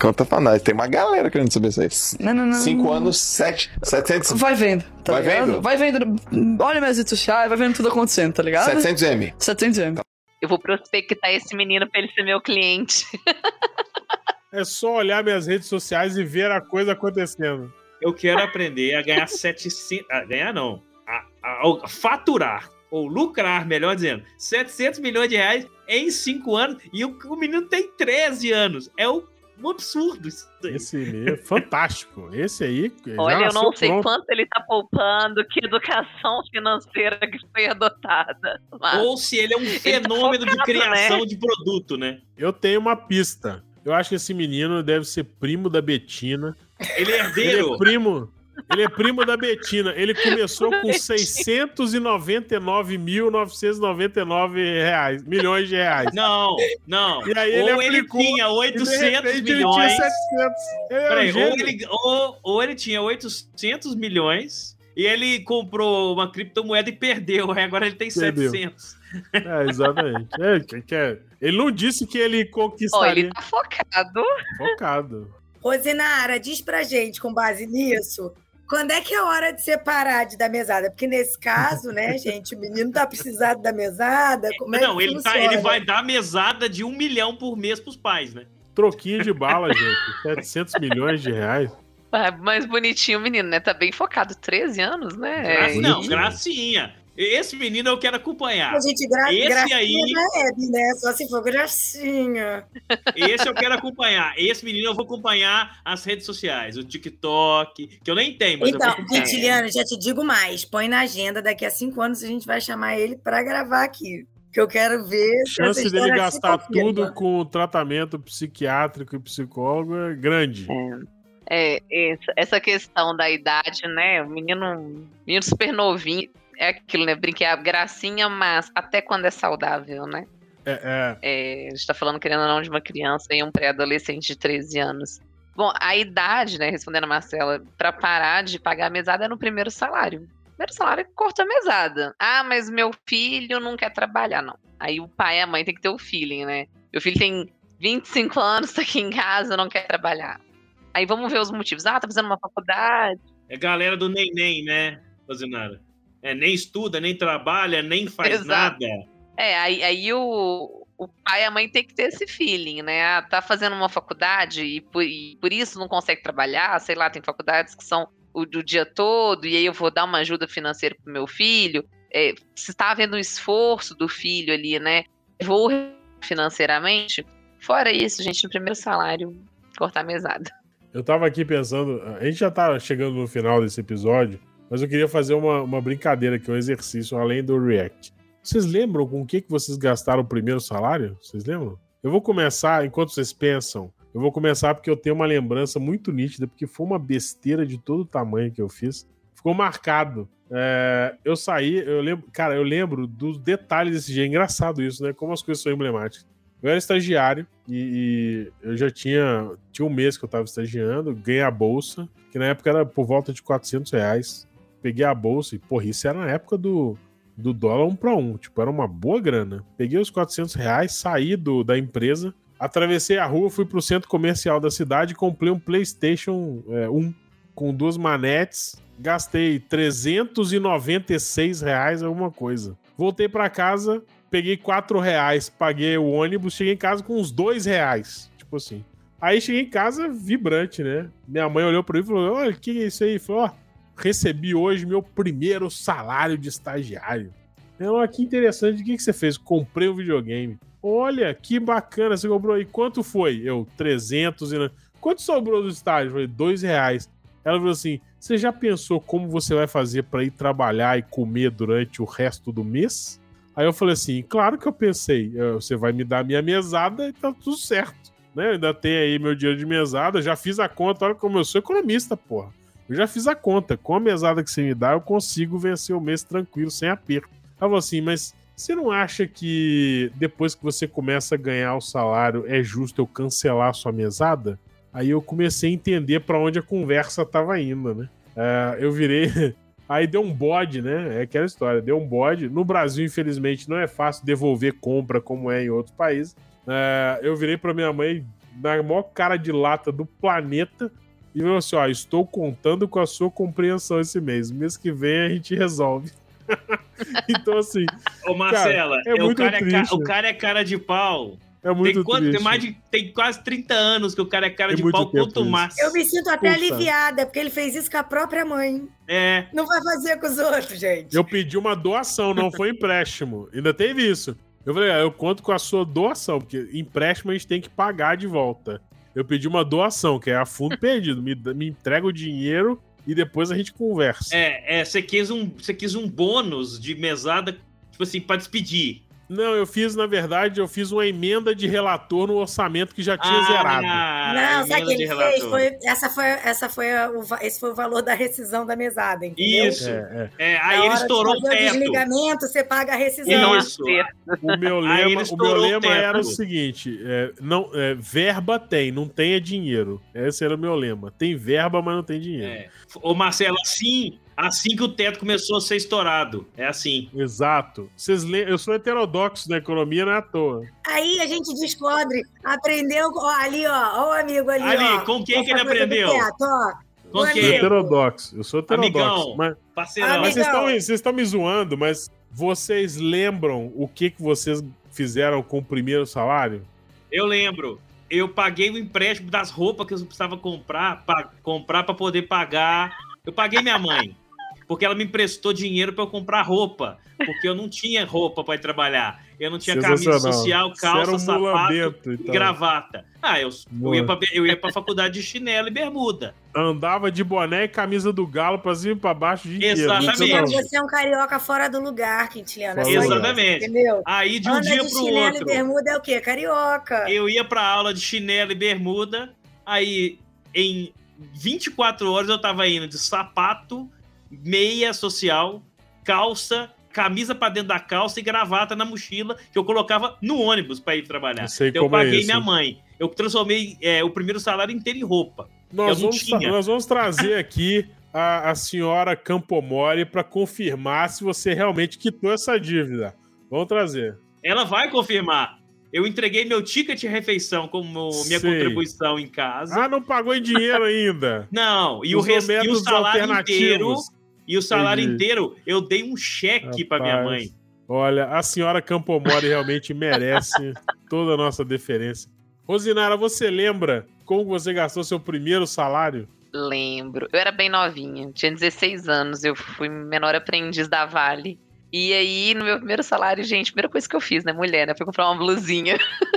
Conta pra nós. Tem uma galera querendo saber isso aí. Não, não, não. Cinco anos, sete, 700... Vai vendo, tá vai ligado? vendo? Vai vendo. Olha minhas redes sociais, vai vendo tudo acontecendo, tá ligado? 700M. 700M. Eu vou prospectar esse menino pra ele ser meu cliente. [LAUGHS] É só olhar minhas redes sociais e ver a coisa acontecendo. Eu quero aprender a ganhar 700. A ganhar não. A, a, a, faturar, ou lucrar, melhor dizendo, 700 milhões de reais em 5 anos. E o, o menino tem 13 anos. É o um absurdo isso daí. Esse aí é fantástico. Esse aí. Olha, eu não sei pronto. quanto ele tá poupando, que educação financeira que foi adotada. Ou se ele é um tá fenômeno tá focado, de criação né? de produto, né? Eu tenho uma pista. Eu acho que esse menino deve ser primo da Betina. Ele é herdeiro. Ele é primo. Ele é primo da Betina. Ele começou com [LAUGHS] 699.999 reais, milhões de reais. Não, não. E aí ele, ou aplicou, ele tinha 800 milhões. Ele tinha 700. Ele Peraí, ou, ele, ou, ou ele tinha 800 milhões e ele comprou uma criptomoeda e perdeu. Agora ele tem perdeu. 700. É, exatamente. É, que é. Ele não disse que ele conquistaria. Oh, ele tá focado. Focado. Rosinara, diz pra gente, com base nisso, quando é que é hora de separar de dar mesada? Porque nesse caso, né, [LAUGHS] gente, o menino tá precisando da mesada. Como é não, ele, tá, ele vai dar mesada de um milhão por mês pros pais, né? Troquinho de bala, gente. 700 milhões de reais. É mais bonitinho o menino, né? Tá bem focado. 13 anos, né? Graça, é, não, gracinha. Esse menino eu quero acompanhar. A gente gra Esse gracinha aí... na Hebe, né? Só se for gracinha. Esse eu quero acompanhar. Esse menino eu vou acompanhar as redes sociais, o TikTok, que eu nem tenho, mas então, eu vou. Quintiliano, já te digo mais. Põe na agenda, daqui a cinco anos a gente vai chamar ele para gravar aqui. Que eu quero ver. Chance dele gastar tudo com tratamento psiquiátrico e psicólogo é grande. É. É, essa questão da idade, né? O menino, menino super novinho, é aquilo, né? Brinquei a gracinha, mas até quando é saudável, né? É, é. é, a gente tá falando, querendo ou não, de uma criança e um pré-adolescente de 13 anos. Bom, a idade, né, respondendo a Marcela, para parar de pagar a mesada é no primeiro salário. Primeiro salário corta a mesada. Ah, mas meu filho não quer trabalhar, não. Aí o pai e a mãe tem que ter o feeling, né? Meu filho tem 25 anos, tá aqui em casa, não quer trabalhar. Aí vamos ver os motivos. Ah, tá fazendo uma faculdade. É galera do neném, né, Rosinara? É, nem estuda, nem trabalha, nem faz Exato. nada. É, aí, aí o, o pai e a mãe tem que ter esse feeling, né? Ah, tá fazendo uma faculdade e por, e por isso não consegue trabalhar, sei lá, tem faculdades que são o do dia todo, e aí eu vou dar uma ajuda financeira pro meu filho. é, se está havendo um esforço do filho ali, né? Vou financeiramente. Fora isso, gente, no primeiro salário, cortar mesada. Eu tava aqui pensando, a gente já tá chegando no final desse episódio, mas eu queria fazer uma, uma brincadeira aqui, um exercício além do React. Vocês lembram com o que, que vocês gastaram o primeiro salário? Vocês lembram? Eu vou começar, enquanto vocês pensam, eu vou começar porque eu tenho uma lembrança muito nítida, porque foi uma besteira de todo tamanho que eu fiz. Ficou marcado. É, eu saí, eu lembro, cara, eu lembro dos detalhes desse dia. É engraçado isso, né? Como as coisas são emblemáticas. Eu era estagiário e, e eu já tinha, tinha um mês que eu tava estagiando, ganhei a bolsa, que na época era por volta de 400 reais. Peguei a bolsa e, porra, isso era na época do, do dólar um para um. Tipo, era uma boa grana. Peguei os 400 reais, saí do, da empresa, atravessei a rua, fui pro centro comercial da cidade e comprei um PlayStation é, 1 com duas manetes. Gastei 396 reais alguma coisa. Voltei para casa, peguei 4 reais, paguei o ônibus, cheguei em casa com uns 2 reais. Tipo assim. Aí cheguei em casa vibrante, né? Minha mãe olhou para mim e falou: Olha, o que é isso aí? Falou: Ó, recebi hoje meu primeiro salário de estagiário. Então, que interessante. O que, que você fez? Comprei um videogame. Olha, que bacana. Você comprou aí. Quanto foi? Eu, 300 e... Quanto sobrou do estágio? Eu falei, dois reais. Ela falou assim, você já pensou como você vai fazer para ir trabalhar e comer durante o resto do mês? Aí eu falei assim, claro que eu pensei. Você vai me dar a minha mesada e tá tudo certo. Né? Eu ainda tem aí meu dinheiro de mesada. Já fiz a conta. Olha como eu sou economista, porra. Eu já fiz a conta. Com a mesada que você me dá, eu consigo vencer o mês tranquilo, sem aperto. Falou assim, mas você não acha que depois que você começa a ganhar o salário, é justo eu cancelar a sua mesada? Aí eu comecei a entender para onde a conversa tava indo, né? Uh, eu virei. [LAUGHS] Aí deu um bode, né? É aquela história, deu um bode. No Brasil, infelizmente, não é fácil devolver compra como é em outros países. Uh, eu virei para minha mãe na maior cara de lata do planeta e falou assim: ó, estou contando com a sua compreensão esse mês. Mês que vem a gente resolve. [LAUGHS] então, assim. Ô, Marcela, cara, é o, cara é ca... o cara é cara de pau. É muito tem, quanto, tem, mais de, tem quase 30 anos que o cara é cara tem de pau, quanto mais. Eu me sinto até Puxa. aliviada, porque ele fez isso com a própria mãe. É. Não vai fazer com os outros, gente. Eu pedi uma doação, não foi empréstimo. Ainda teve isso. Eu falei, ah, eu conto com a sua doação, porque empréstimo a gente tem que pagar de volta. Eu pedi uma doação, que é a fundo perdido. Me, me entrega o dinheiro e depois a gente conversa. É, é, você quis um, você quis um bônus de mesada, tipo assim, para despedir. Não, eu fiz, na verdade, eu fiz uma emenda de relator no orçamento que já tinha ah, zerado. Não, sabe o que ele fez? Foi, essa foi, essa foi o, esse foi o valor da rescisão da mesada, entendeu? Isso. É, é. é aí ele estourou o teto. o desligamento, você paga a rescisão. Isso. O meu lema, o meu lema era o seguinte, é, não, é, verba tem, não tenha dinheiro. Esse era o meu lema. Tem verba, mas não tem dinheiro. É. Ô Marcelo, sim, Assim que o teto começou a ser estourado. É assim. Exato. Vocês le... Eu sou heterodoxo na economia, não é à toa. Aí a gente descobre, aprendeu. Ó, ali, ó, ó o amigo ali. Ali, ó, com quem que ele aprendeu? Teto, ó. Com quem? Eu sou heterodoxo. Eu sou heterodoxo. Amigão, mas, parceirão. mas vocês estão, vocês estão me zoando, mas vocês lembram o que, que vocês fizeram com o primeiro salário? Eu lembro. Eu paguei o empréstimo das roupas que eu precisava comprar para comprar para poder pagar. Eu paguei minha mãe porque ela me emprestou dinheiro para eu comprar roupa, porque eu não tinha roupa para ir trabalhar. Eu não tinha camisa social, calça, um sapato e então. gravata. Ah, eu, eu ia, pra, eu ia pra faculdade de chinelo e bermuda. Andava de boné e camisa do galo pra cima e pra baixo de Exatamente. Você é um carioca fora do lugar, Quintiliano. É Exatamente. Isso, entendeu? Aí de um Anda dia de pro chinelo outro. e bermuda é o quê? Carioca. Eu ia pra aula de chinelo e bermuda, aí em 24 horas eu tava indo de sapato meia social, calça, camisa para dentro da calça e gravata na mochila que eu colocava no ônibus para ir trabalhar. Eu, então, eu é paguei é minha mãe. Eu transformei é, o primeiro salário inteiro em roupa. Nós, vamos, nós vamos trazer aqui a, a senhora Campomori para confirmar se você realmente quitou essa dívida. Vamos trazer. Ela vai confirmar. Eu entreguei meu ticket de refeição como minha Sei. contribuição em casa. Ah, não pagou em dinheiro ainda? não, e o, resto, e o salário inteiro e o salário Entendi. inteiro, eu dei um cheque para minha mãe. Olha, a senhora Campomori realmente merece toda a nossa deferência. Rosinara, você lembra como você gastou seu primeiro salário? Lembro. Eu era bem novinha, tinha 16 anos, eu fui menor aprendiz da Vale. E aí, no meu primeiro salário, gente, a primeira coisa que eu fiz, né, mulher, né, foi comprar uma blusinha.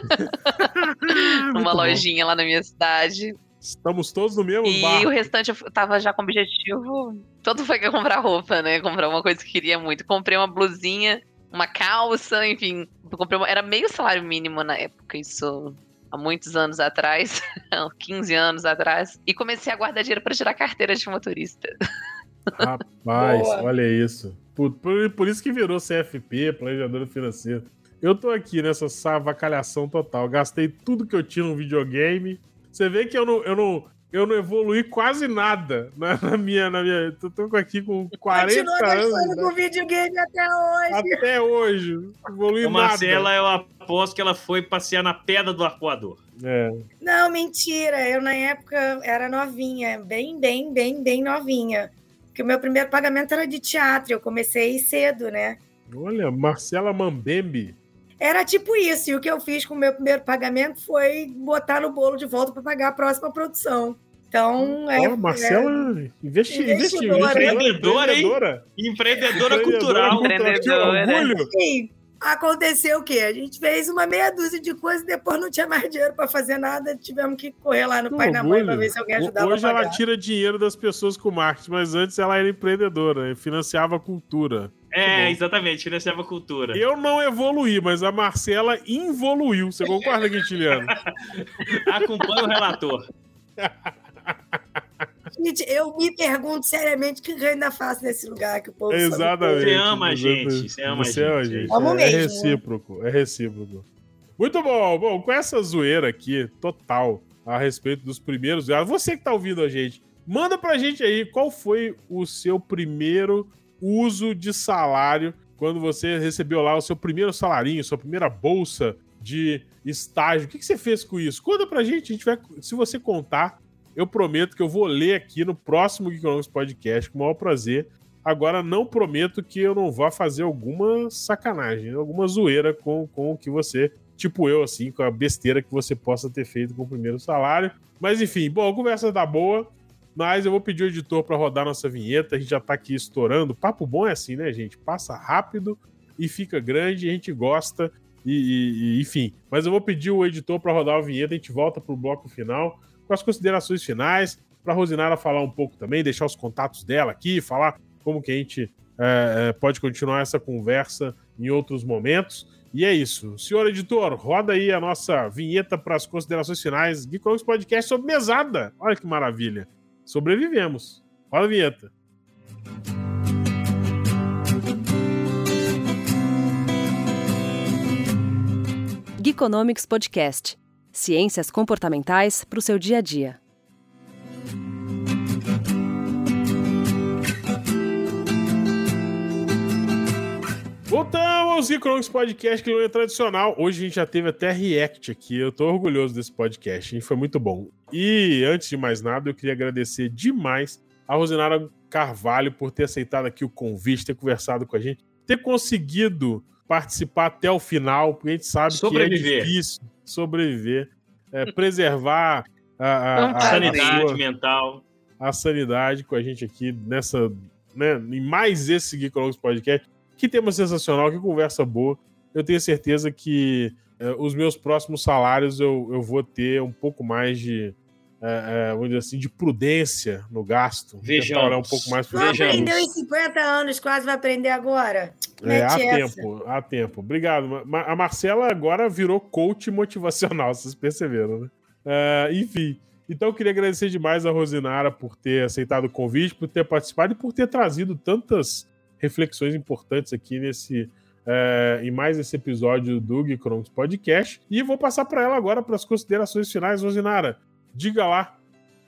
[LAUGHS] [LAUGHS] Numa lojinha lá na minha cidade. Estamos todos no mesmo e bar. E o restante eu tava já com objetivo. Todo foi que comprar roupa, né? Comprar uma coisa que queria muito. Comprei uma blusinha, uma calça, enfim. Comprei uma... Era meio salário mínimo na época, isso há muitos anos atrás, [LAUGHS] 15 anos atrás. E comecei a guardar dinheiro para tirar carteira de motorista. Rapaz, olha isso. Por, por, por, isso que virou CFP, planejador financeiro. Eu tô aqui nessa savacalhação total. Gastei tudo que eu tinha no videogame você vê que eu não, eu não, eu não evolui quase nada na, [LAUGHS] na minha. Na minha eu tô aqui com 40 Continua anos. Continua né? com videogame até hoje. Até hoje. Evolui nada. Marcela, eu aposto que ela foi passear na pedra do arcoador. É. Não, mentira. Eu, na época, era novinha. Bem, bem, bem, bem novinha. Porque o meu primeiro pagamento era de teatro. Eu comecei cedo, né? Olha, Marcela Mambembe. Era tipo isso. E o que eu fiz com o meu primeiro pagamento foi botar no bolo de volta para pagar a próxima produção. Então, é. Oh, Marcela, é, investi, investidora. Empreendedora, hein? Empreendedora, cultural. Empreendedora. Orgulho. Sim. Aconteceu o quê? A gente fez uma meia dúzia de coisas e depois não tinha mais dinheiro para fazer nada, tivemos que correr lá no que pai e na mãe para ver se alguém ajudava Hoje ela tira dinheiro das pessoas com marketing, mas antes ela era empreendedora, financiava a cultura. É, exatamente, financiava a cultura. Eu não evoluí, mas a Marcela involuiu. Você concorda, Quintiliano? [LAUGHS] Acompanha o relator. [LAUGHS] Gente, eu me pergunto seriamente o que eu ainda faço nesse lugar que o povo Exatamente. Você ama a gente. Você ama a gente. Ama gente. É, mesmo. é recíproco, é recíproco. Muito bom. Bom, com essa zoeira aqui, total, a respeito dos primeiros. Você que tá ouvindo a gente, manda pra gente aí qual foi o seu primeiro uso de salário quando você recebeu lá o seu primeiro salarinho, sua primeira bolsa de estágio. O que, que você fez com isso? Conta pra gente. A gente vai, se você contar, eu prometo que eu vou ler aqui no próximo Geekonomics Podcast com o maior prazer. Agora, não prometo que eu não vá fazer alguma sacanagem, alguma zoeira com, com o que você, tipo eu, assim, com a besteira que você possa ter feito com o primeiro salário. Mas enfim, bom, a conversa tá boa. Mas eu vou pedir o editor para rodar nossa vinheta. A gente já tá aqui estourando. Papo bom é assim, né, gente? Passa rápido e fica grande. A gente gosta. E, e, e enfim. Mas eu vou pedir o editor para rodar a vinheta. A gente volta pro bloco final com as considerações finais. Para Rosinara falar um pouco também, deixar os contatos dela aqui, falar como que a gente é, pode continuar essa conversa em outros momentos. E é isso. Senhor editor, roda aí a nossa vinheta para as considerações finais. Geekonomics Podcast sobre mesada. Olha que maravilha sobrevivemos. Roda a vinheta. Geekonomics Podcast. Ciências comportamentais para o seu dia a dia. Voltamos ao Economics Podcast, que não é tradicional. Hoje a gente já teve até react aqui. Eu tô orgulhoso desse podcast, hein? Foi muito bom. E antes de mais nada, eu queria agradecer demais a Rosinara Carvalho por ter aceitado aqui o convite, ter conversado com a gente, ter conseguido participar até o final, porque a gente sabe sobreviver. que é difícil sobreviver, é, preservar a, a, a, a sanidade sua, mental. A sanidade com a gente aqui nessa, né, em mais esse Geekonomics Podcast. Que tema sensacional, que conversa boa. Eu tenho certeza que é, os meus próximos salários eu, eu vou ter um pouco mais de, é, é, vamos dizer assim, de prudência no gasto. Vejamos. um pouco mais Não aprendeu em 50 anos, quase vai aprender agora. É, há essa. tempo, há tempo. Obrigado. A Marcela agora virou coach motivacional, [LAUGHS] vocês perceberam, né? É, enfim, então eu queria agradecer demais a Rosinara por ter aceitado o convite, por ter participado e por ter trazido tantas reflexões importantes aqui nesse é, em mais esse episódio do Geekonomics Podcast. E vou passar para ela agora para as considerações finais. Rosinara, diga lá.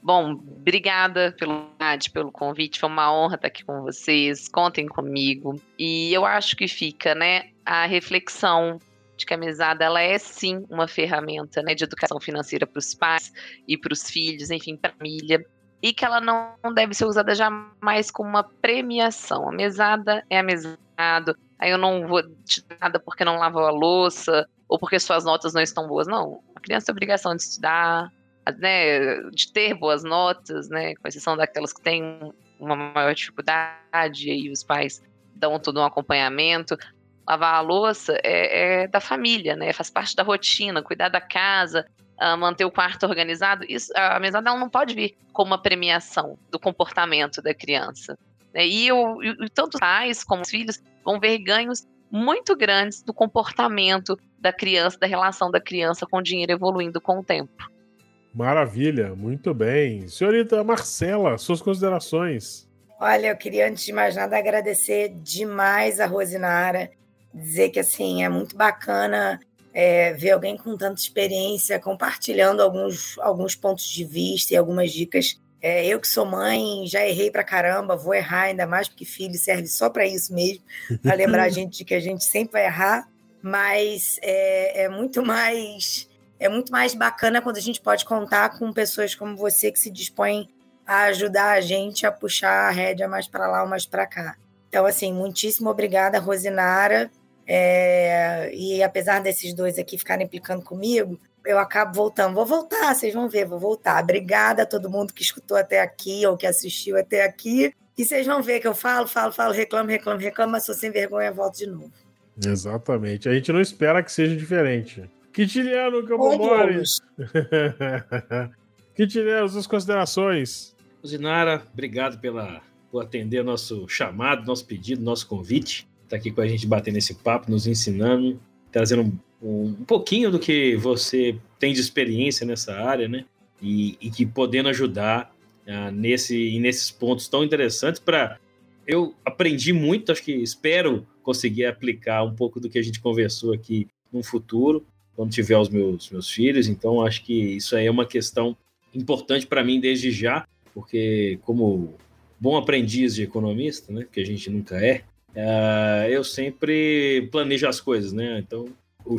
Bom, obrigada pelo, pelo convite, foi uma honra estar aqui com vocês, contem comigo. E eu acho que fica, né, a reflexão de que a mesada ela é sim uma ferramenta né, de educação financeira para os pais e para os filhos, enfim, para a família e que ela não deve ser usada jamais como uma premiação. A mesada é a mesada. Aí eu não vou te dar nada porque não lavou a louça ou porque suas notas não estão boas. Não. A criança tem a obrigação de estudar, né, de ter boas notas, né, com exceção daquelas que têm uma maior dificuldade e os pais dão todo um acompanhamento. Lavar a louça é, é da família, né? Faz parte da rotina, cuidar da casa, uh, manter o quarto organizado. Isso, a mesada não pode vir como uma premiação do comportamento da criança. Né? E, eu, e tanto pais como os filhos vão ver ganhos muito grandes do comportamento da criança, da relação da criança com o dinheiro evoluindo com o tempo. Maravilha, muito bem. Senhorita Marcela, suas considerações. Olha, eu queria, antes de mais nada, agradecer demais a Rosinara, dizer que assim é muito bacana é, ver alguém com tanta experiência compartilhando alguns, alguns pontos de vista e algumas dicas. É, eu que sou mãe, já errei pra caramba, vou errar ainda mais, porque filho serve só para isso mesmo, para lembrar a [LAUGHS] gente de que a gente sempre vai errar, mas é, é muito mais é muito mais bacana quando a gente pode contar com pessoas como você que se dispõem a ajudar a gente a puxar a rédea mais para lá ou mais para cá. Então, assim, muitíssimo obrigada, Rosinara. É, e apesar desses dois aqui ficarem implicando comigo, eu acabo voltando. Vou voltar, vocês vão ver, vou voltar. Obrigada a todo mundo que escutou até aqui ou que assistiu até aqui. E vocês vão ver que eu falo, falo, falo, reclamo, reclamo, reclamo, mas sou sem vergonha, volto de novo. Exatamente. A gente não espera que seja diferente. Quintiliano Camomori. [LAUGHS] Quintiliano, suas considerações. Zinara, obrigado pela, por atender nosso chamado, nosso pedido, nosso convite. Está aqui com a gente batendo esse papo, nos ensinando, trazendo um, um, um, pouquinho do que você tem de experiência nessa área, né? E, e que podendo ajudar uh, nesse, nesses pontos tão interessantes para eu aprendi muito, acho que espero conseguir aplicar um pouco do que a gente conversou aqui no futuro quando tiver os meus, meus filhos. Então, acho que isso aí é uma questão importante para mim desde já, porque como bom aprendiz de economista, né, que a gente nunca é, uh, eu sempre planejo as coisas, né? Então, o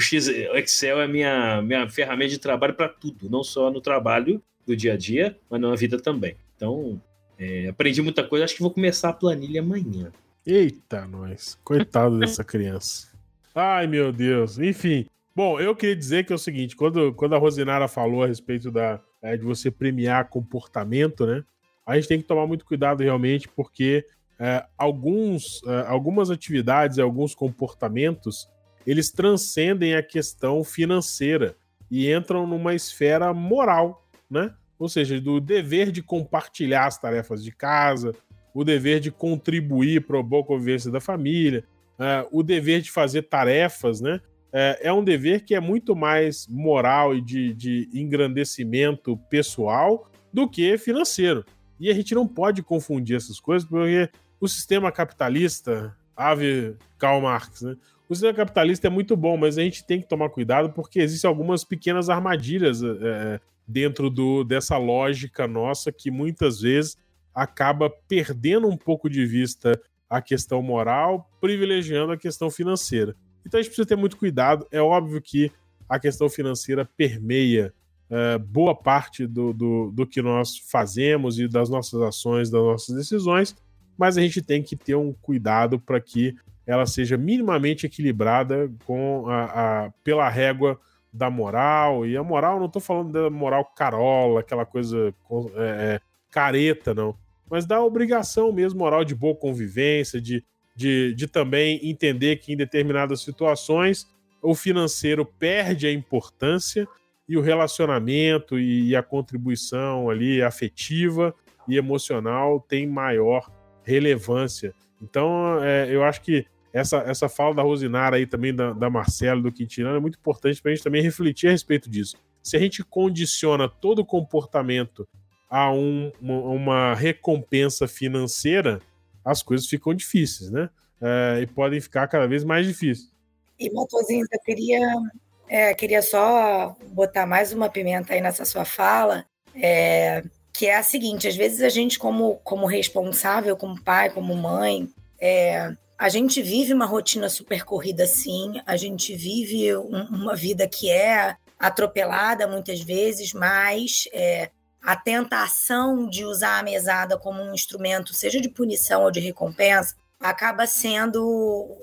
Excel é minha minha ferramenta de trabalho para tudo, não só no trabalho do dia a dia, mas na vida também. Então, é, aprendi muita coisa. Acho que vou começar a planilha amanhã. Eita, nós. Coitado dessa criança. Ai, meu Deus. Enfim, Bom, eu queria dizer que é o seguinte: quando, quando a Rosinara falou a respeito da, é, de você premiar comportamento, né? A gente tem que tomar muito cuidado realmente, porque é, alguns, é, algumas atividades e alguns comportamentos eles transcendem a questão financeira e entram numa esfera moral, né? Ou seja, do dever de compartilhar as tarefas de casa, o dever de contribuir para a boa convivência da família, é, o dever de fazer tarefas, né? É, é um dever que é muito mais moral e de, de engrandecimento pessoal do que financeiro. E a gente não pode confundir essas coisas, porque o sistema capitalista, ave Karl Marx, né? O sistema capitalista é muito bom, mas a gente tem que tomar cuidado porque existem algumas pequenas armadilhas é, é dentro do, dessa lógica nossa que muitas vezes acaba perdendo um pouco de vista a questão moral, privilegiando a questão financeira. Então a gente precisa ter muito cuidado. É óbvio que a questão financeira permeia é, boa parte do, do, do, que nós fazemos e das nossas ações, das nossas decisões, mas a gente tem que ter um cuidado para que ela seja minimamente equilibrada com a, a, pela régua da moral. E a moral, não estou falando da moral carola, aquela coisa é, é, careta, não. Mas da obrigação mesmo moral de boa convivência, de de, de também entender que em determinadas situações o financeiro perde a importância e o relacionamento e, a contribuição ali afetiva e emocional tem maior relevância. Então, é, eu acho que essa, essa fala da Rosinara aí também, da, da do Quintiliano, é muito importante para a gente também refletir a respeito disso. Se a gente condiciona todo o comportamento a um, uma, uma recompensa financeira, as coisas ficam difíceis, né? É, e podem ficar cada vez mais difíceis. E, Matosinho, eu queria, é, queria só botar mais uma pimenta aí nessa sua fala, é, que é a seguinte: às vezes a gente, como, como responsável, como pai, como mãe, é, a gente vive uma rotina super corrida, sim, a gente vive um, uma vida que é atropelada muitas vezes, mas é, a tentação de usar a mesada como um instrumento, seja de punição ou de recompensa, acaba sendo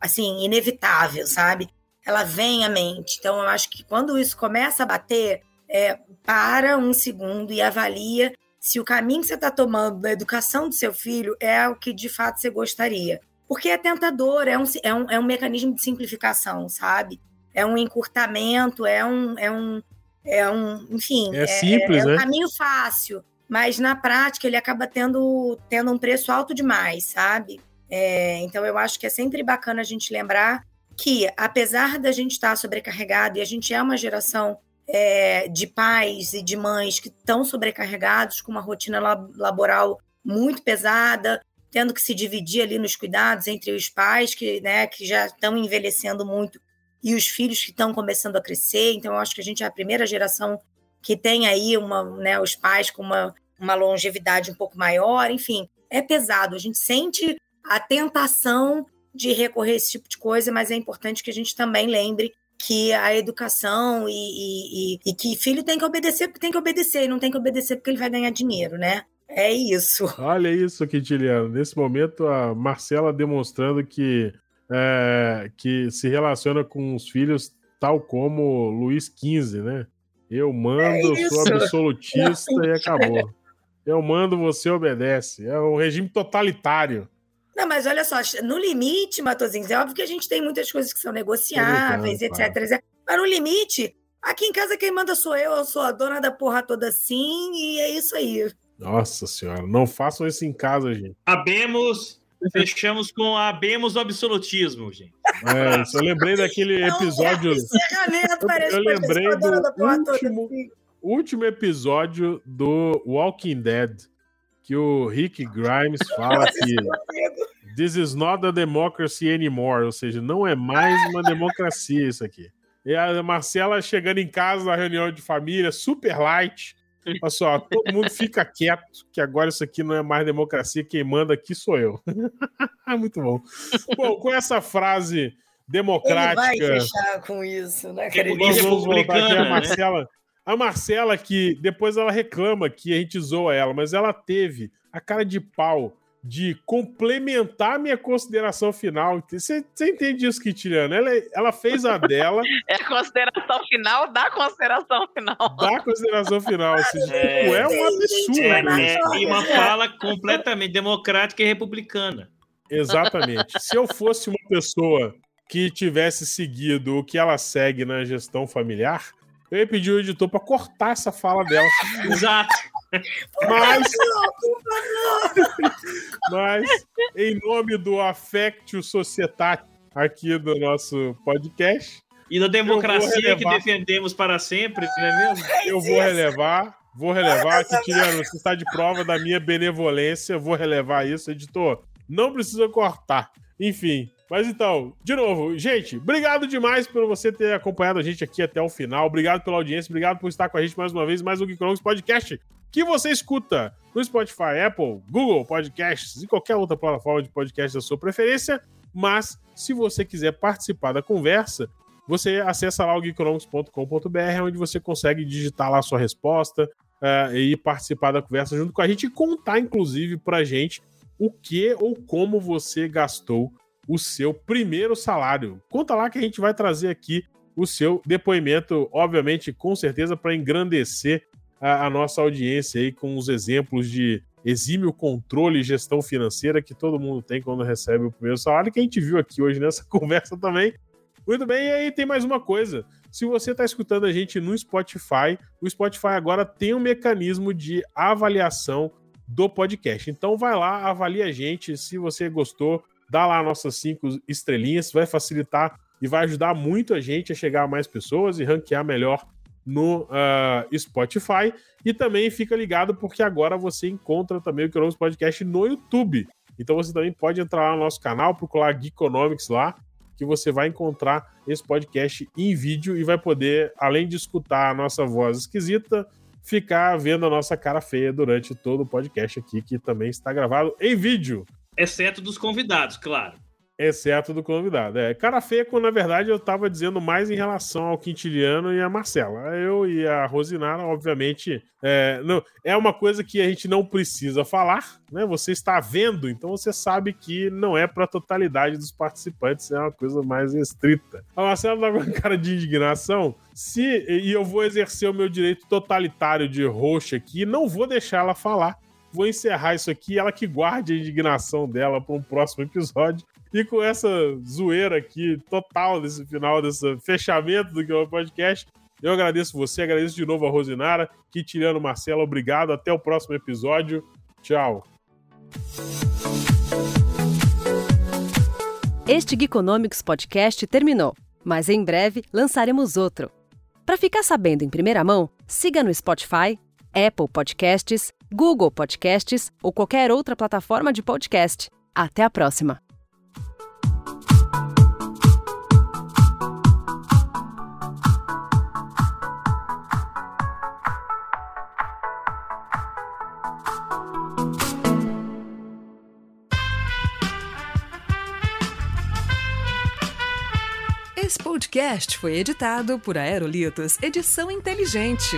assim inevitável, sabe? Ela vem à mente. Então, eu acho que quando isso começa a bater, é, para um segundo e avalia se o caminho que você está tomando na educação do seu filho é o que de fato você gostaria. porque é tentador, é um, é um, é um mecanismo de simplificação, sabe? É um encurtamento, é um, é um, é um enfim, é, simples, é, é um caminho fácil, mas na prática ele acaba tendo, tendo um preço alto demais, sabe? É, então eu acho que é sempre bacana a gente lembrar que, apesar da gente estar sobrecarregado, e a gente é uma geração é, de pais e de mães que estão sobrecarregados com uma rotina laboral muito pesada, tendo que se dividir ali nos cuidados entre os pais que, né, que já estão envelhecendo muito e os filhos que estão começando a crescer. Então, eu acho que a gente é a primeira geração que tem aí uma, né, os pais com uma, uma longevidade um pouco maior. Enfim, é pesado. A gente sente a tentação de recorrer a esse tipo de coisa, mas é importante que a gente também lembre que a educação e, e, e, e que filho tem que obedecer porque tem que obedecer, e não tem que obedecer porque ele vai ganhar dinheiro, né? É isso. Olha isso, Quintiliano. Nesse momento, a Marcela demonstrando que, é, que se relaciona com os filhos tal como Luiz XV, né? Eu mando, é sou absolutista e [LAUGHS] acabou. Eu mando, você obedece. É um regime totalitário. Não, mas olha só, no limite, Matosinhos, é óbvio que a gente tem muitas coisas que são negociáveis, etc, etc. Mas no limite, aqui em casa quem manda sou eu, eu sou a dona da porra toda assim, e é isso aí. Nossa senhora, não façam isso em casa, gente. Abemos, fechamos com abemos o absolutismo, gente. É, isso, eu lembrei daquele episódio. eu, eu lembrei do último, último episódio do Walking Dead, que o Rick Grimes [LAUGHS] fala que This is not a democracy anymore, ou seja, não é mais uma democracia isso aqui. E a Marcela chegando em casa na reunião de família, super light, Olha só, todo mundo fica quieto, que agora isso aqui não é mais democracia, quem manda aqui sou eu. [LAUGHS] Muito bom. Bom, com essa frase democrática. Ele vai fechar com isso, né, vamos voltar aqui a né? Marcela. A Marcela, que depois ela reclama que a gente zoa ela, mas ela teve a cara de pau de complementar minha consideração final. Você, você entende isso, Kitiliano? Ela, ela fez a dela. [LAUGHS] É a consideração final da consideração final. Da consideração final. Seja, é, tipo, é um absurdo. É, é, e uma fala completamente democrática e republicana. Exatamente. Se eu fosse uma pessoa que tivesse seguido o que ela segue na gestão familiar, eu ia pedir o editor para cortar essa fala dela. Exato. Mas, mas, em nome do Affectio Societate aqui do nosso podcast. E da democracia que defendemos para sempre, não é mesmo? Eu vou relevar, vou relevar. Que Tiriano, você está de prova da minha benevolência, vou relevar isso, editor. Não precisa cortar. Enfim, mas então, de novo, gente, obrigado demais por você ter acompanhado a gente aqui até o final. Obrigado pela audiência, obrigado por estar com a gente mais uma vez, mais um Geekonomics Podcast que você escuta no Spotify, Apple, Google Podcasts e qualquer outra plataforma de podcast da sua preferência. Mas, se você quiser participar da conversa, você acessa lá o geekonomics.com.br, onde você consegue digitar lá a sua resposta uh, e participar da conversa junto com a gente e contar, inclusive, pra gente o que ou como você gastou o seu primeiro salário. Conta lá que a gente vai trazer aqui o seu depoimento, obviamente, com certeza, para engrandecer a, a nossa audiência aí com os exemplos de exímio controle e gestão financeira que todo mundo tem quando recebe o primeiro salário, que a gente viu aqui hoje nessa [LAUGHS] conversa também. Muito bem, e aí tem mais uma coisa. Se você está escutando a gente no Spotify, o Spotify agora tem um mecanismo de avaliação do podcast. Então vai lá, avalia a gente. Se você gostou, dá lá nossas cinco estrelinhas, vai facilitar e vai ajudar muito a gente a chegar a mais pessoas e ranquear melhor no uh, Spotify. E também fica ligado porque agora você encontra também o Cronos Podcast no YouTube. Então você também pode entrar lá no nosso canal, procurar Geekonomics lá, que você vai encontrar esse podcast em vídeo e vai poder, além de escutar a nossa voz esquisita, ficar vendo a nossa cara feia durante todo o podcast aqui, que também está gravado em vídeo. Exceto dos convidados, claro. Exceto do convidado. É, cara quando na verdade eu estava dizendo mais em relação ao Quintiliano e a Marcela. Eu e a Rosinara, obviamente, é, não, é uma coisa que a gente não precisa falar, né? Você está vendo, então você sabe que não é para a totalidade dos participantes, é uma coisa mais restrita. A Marcela tá com cara de indignação. Se, e eu vou exercer o meu direito totalitário de roxa aqui, não vou deixar ela falar vou encerrar isso aqui. Ela que guarde a indignação dela para um próximo episódio. E com essa zoeira aqui total desse final, desse fechamento do que é o podcast, eu agradeço você, agradeço de novo a Rosinara, Quitiliano Marcelo, obrigado. Até o próximo episódio. Tchau. Este Geekonomics Podcast terminou, mas em breve lançaremos outro. Para ficar sabendo em primeira mão, siga no Spotify, Apple Podcasts, Google Podcasts ou qualquer outra plataforma de podcast. Até a próxima! Esse podcast foi editado por Aerolitos Edição Inteligente.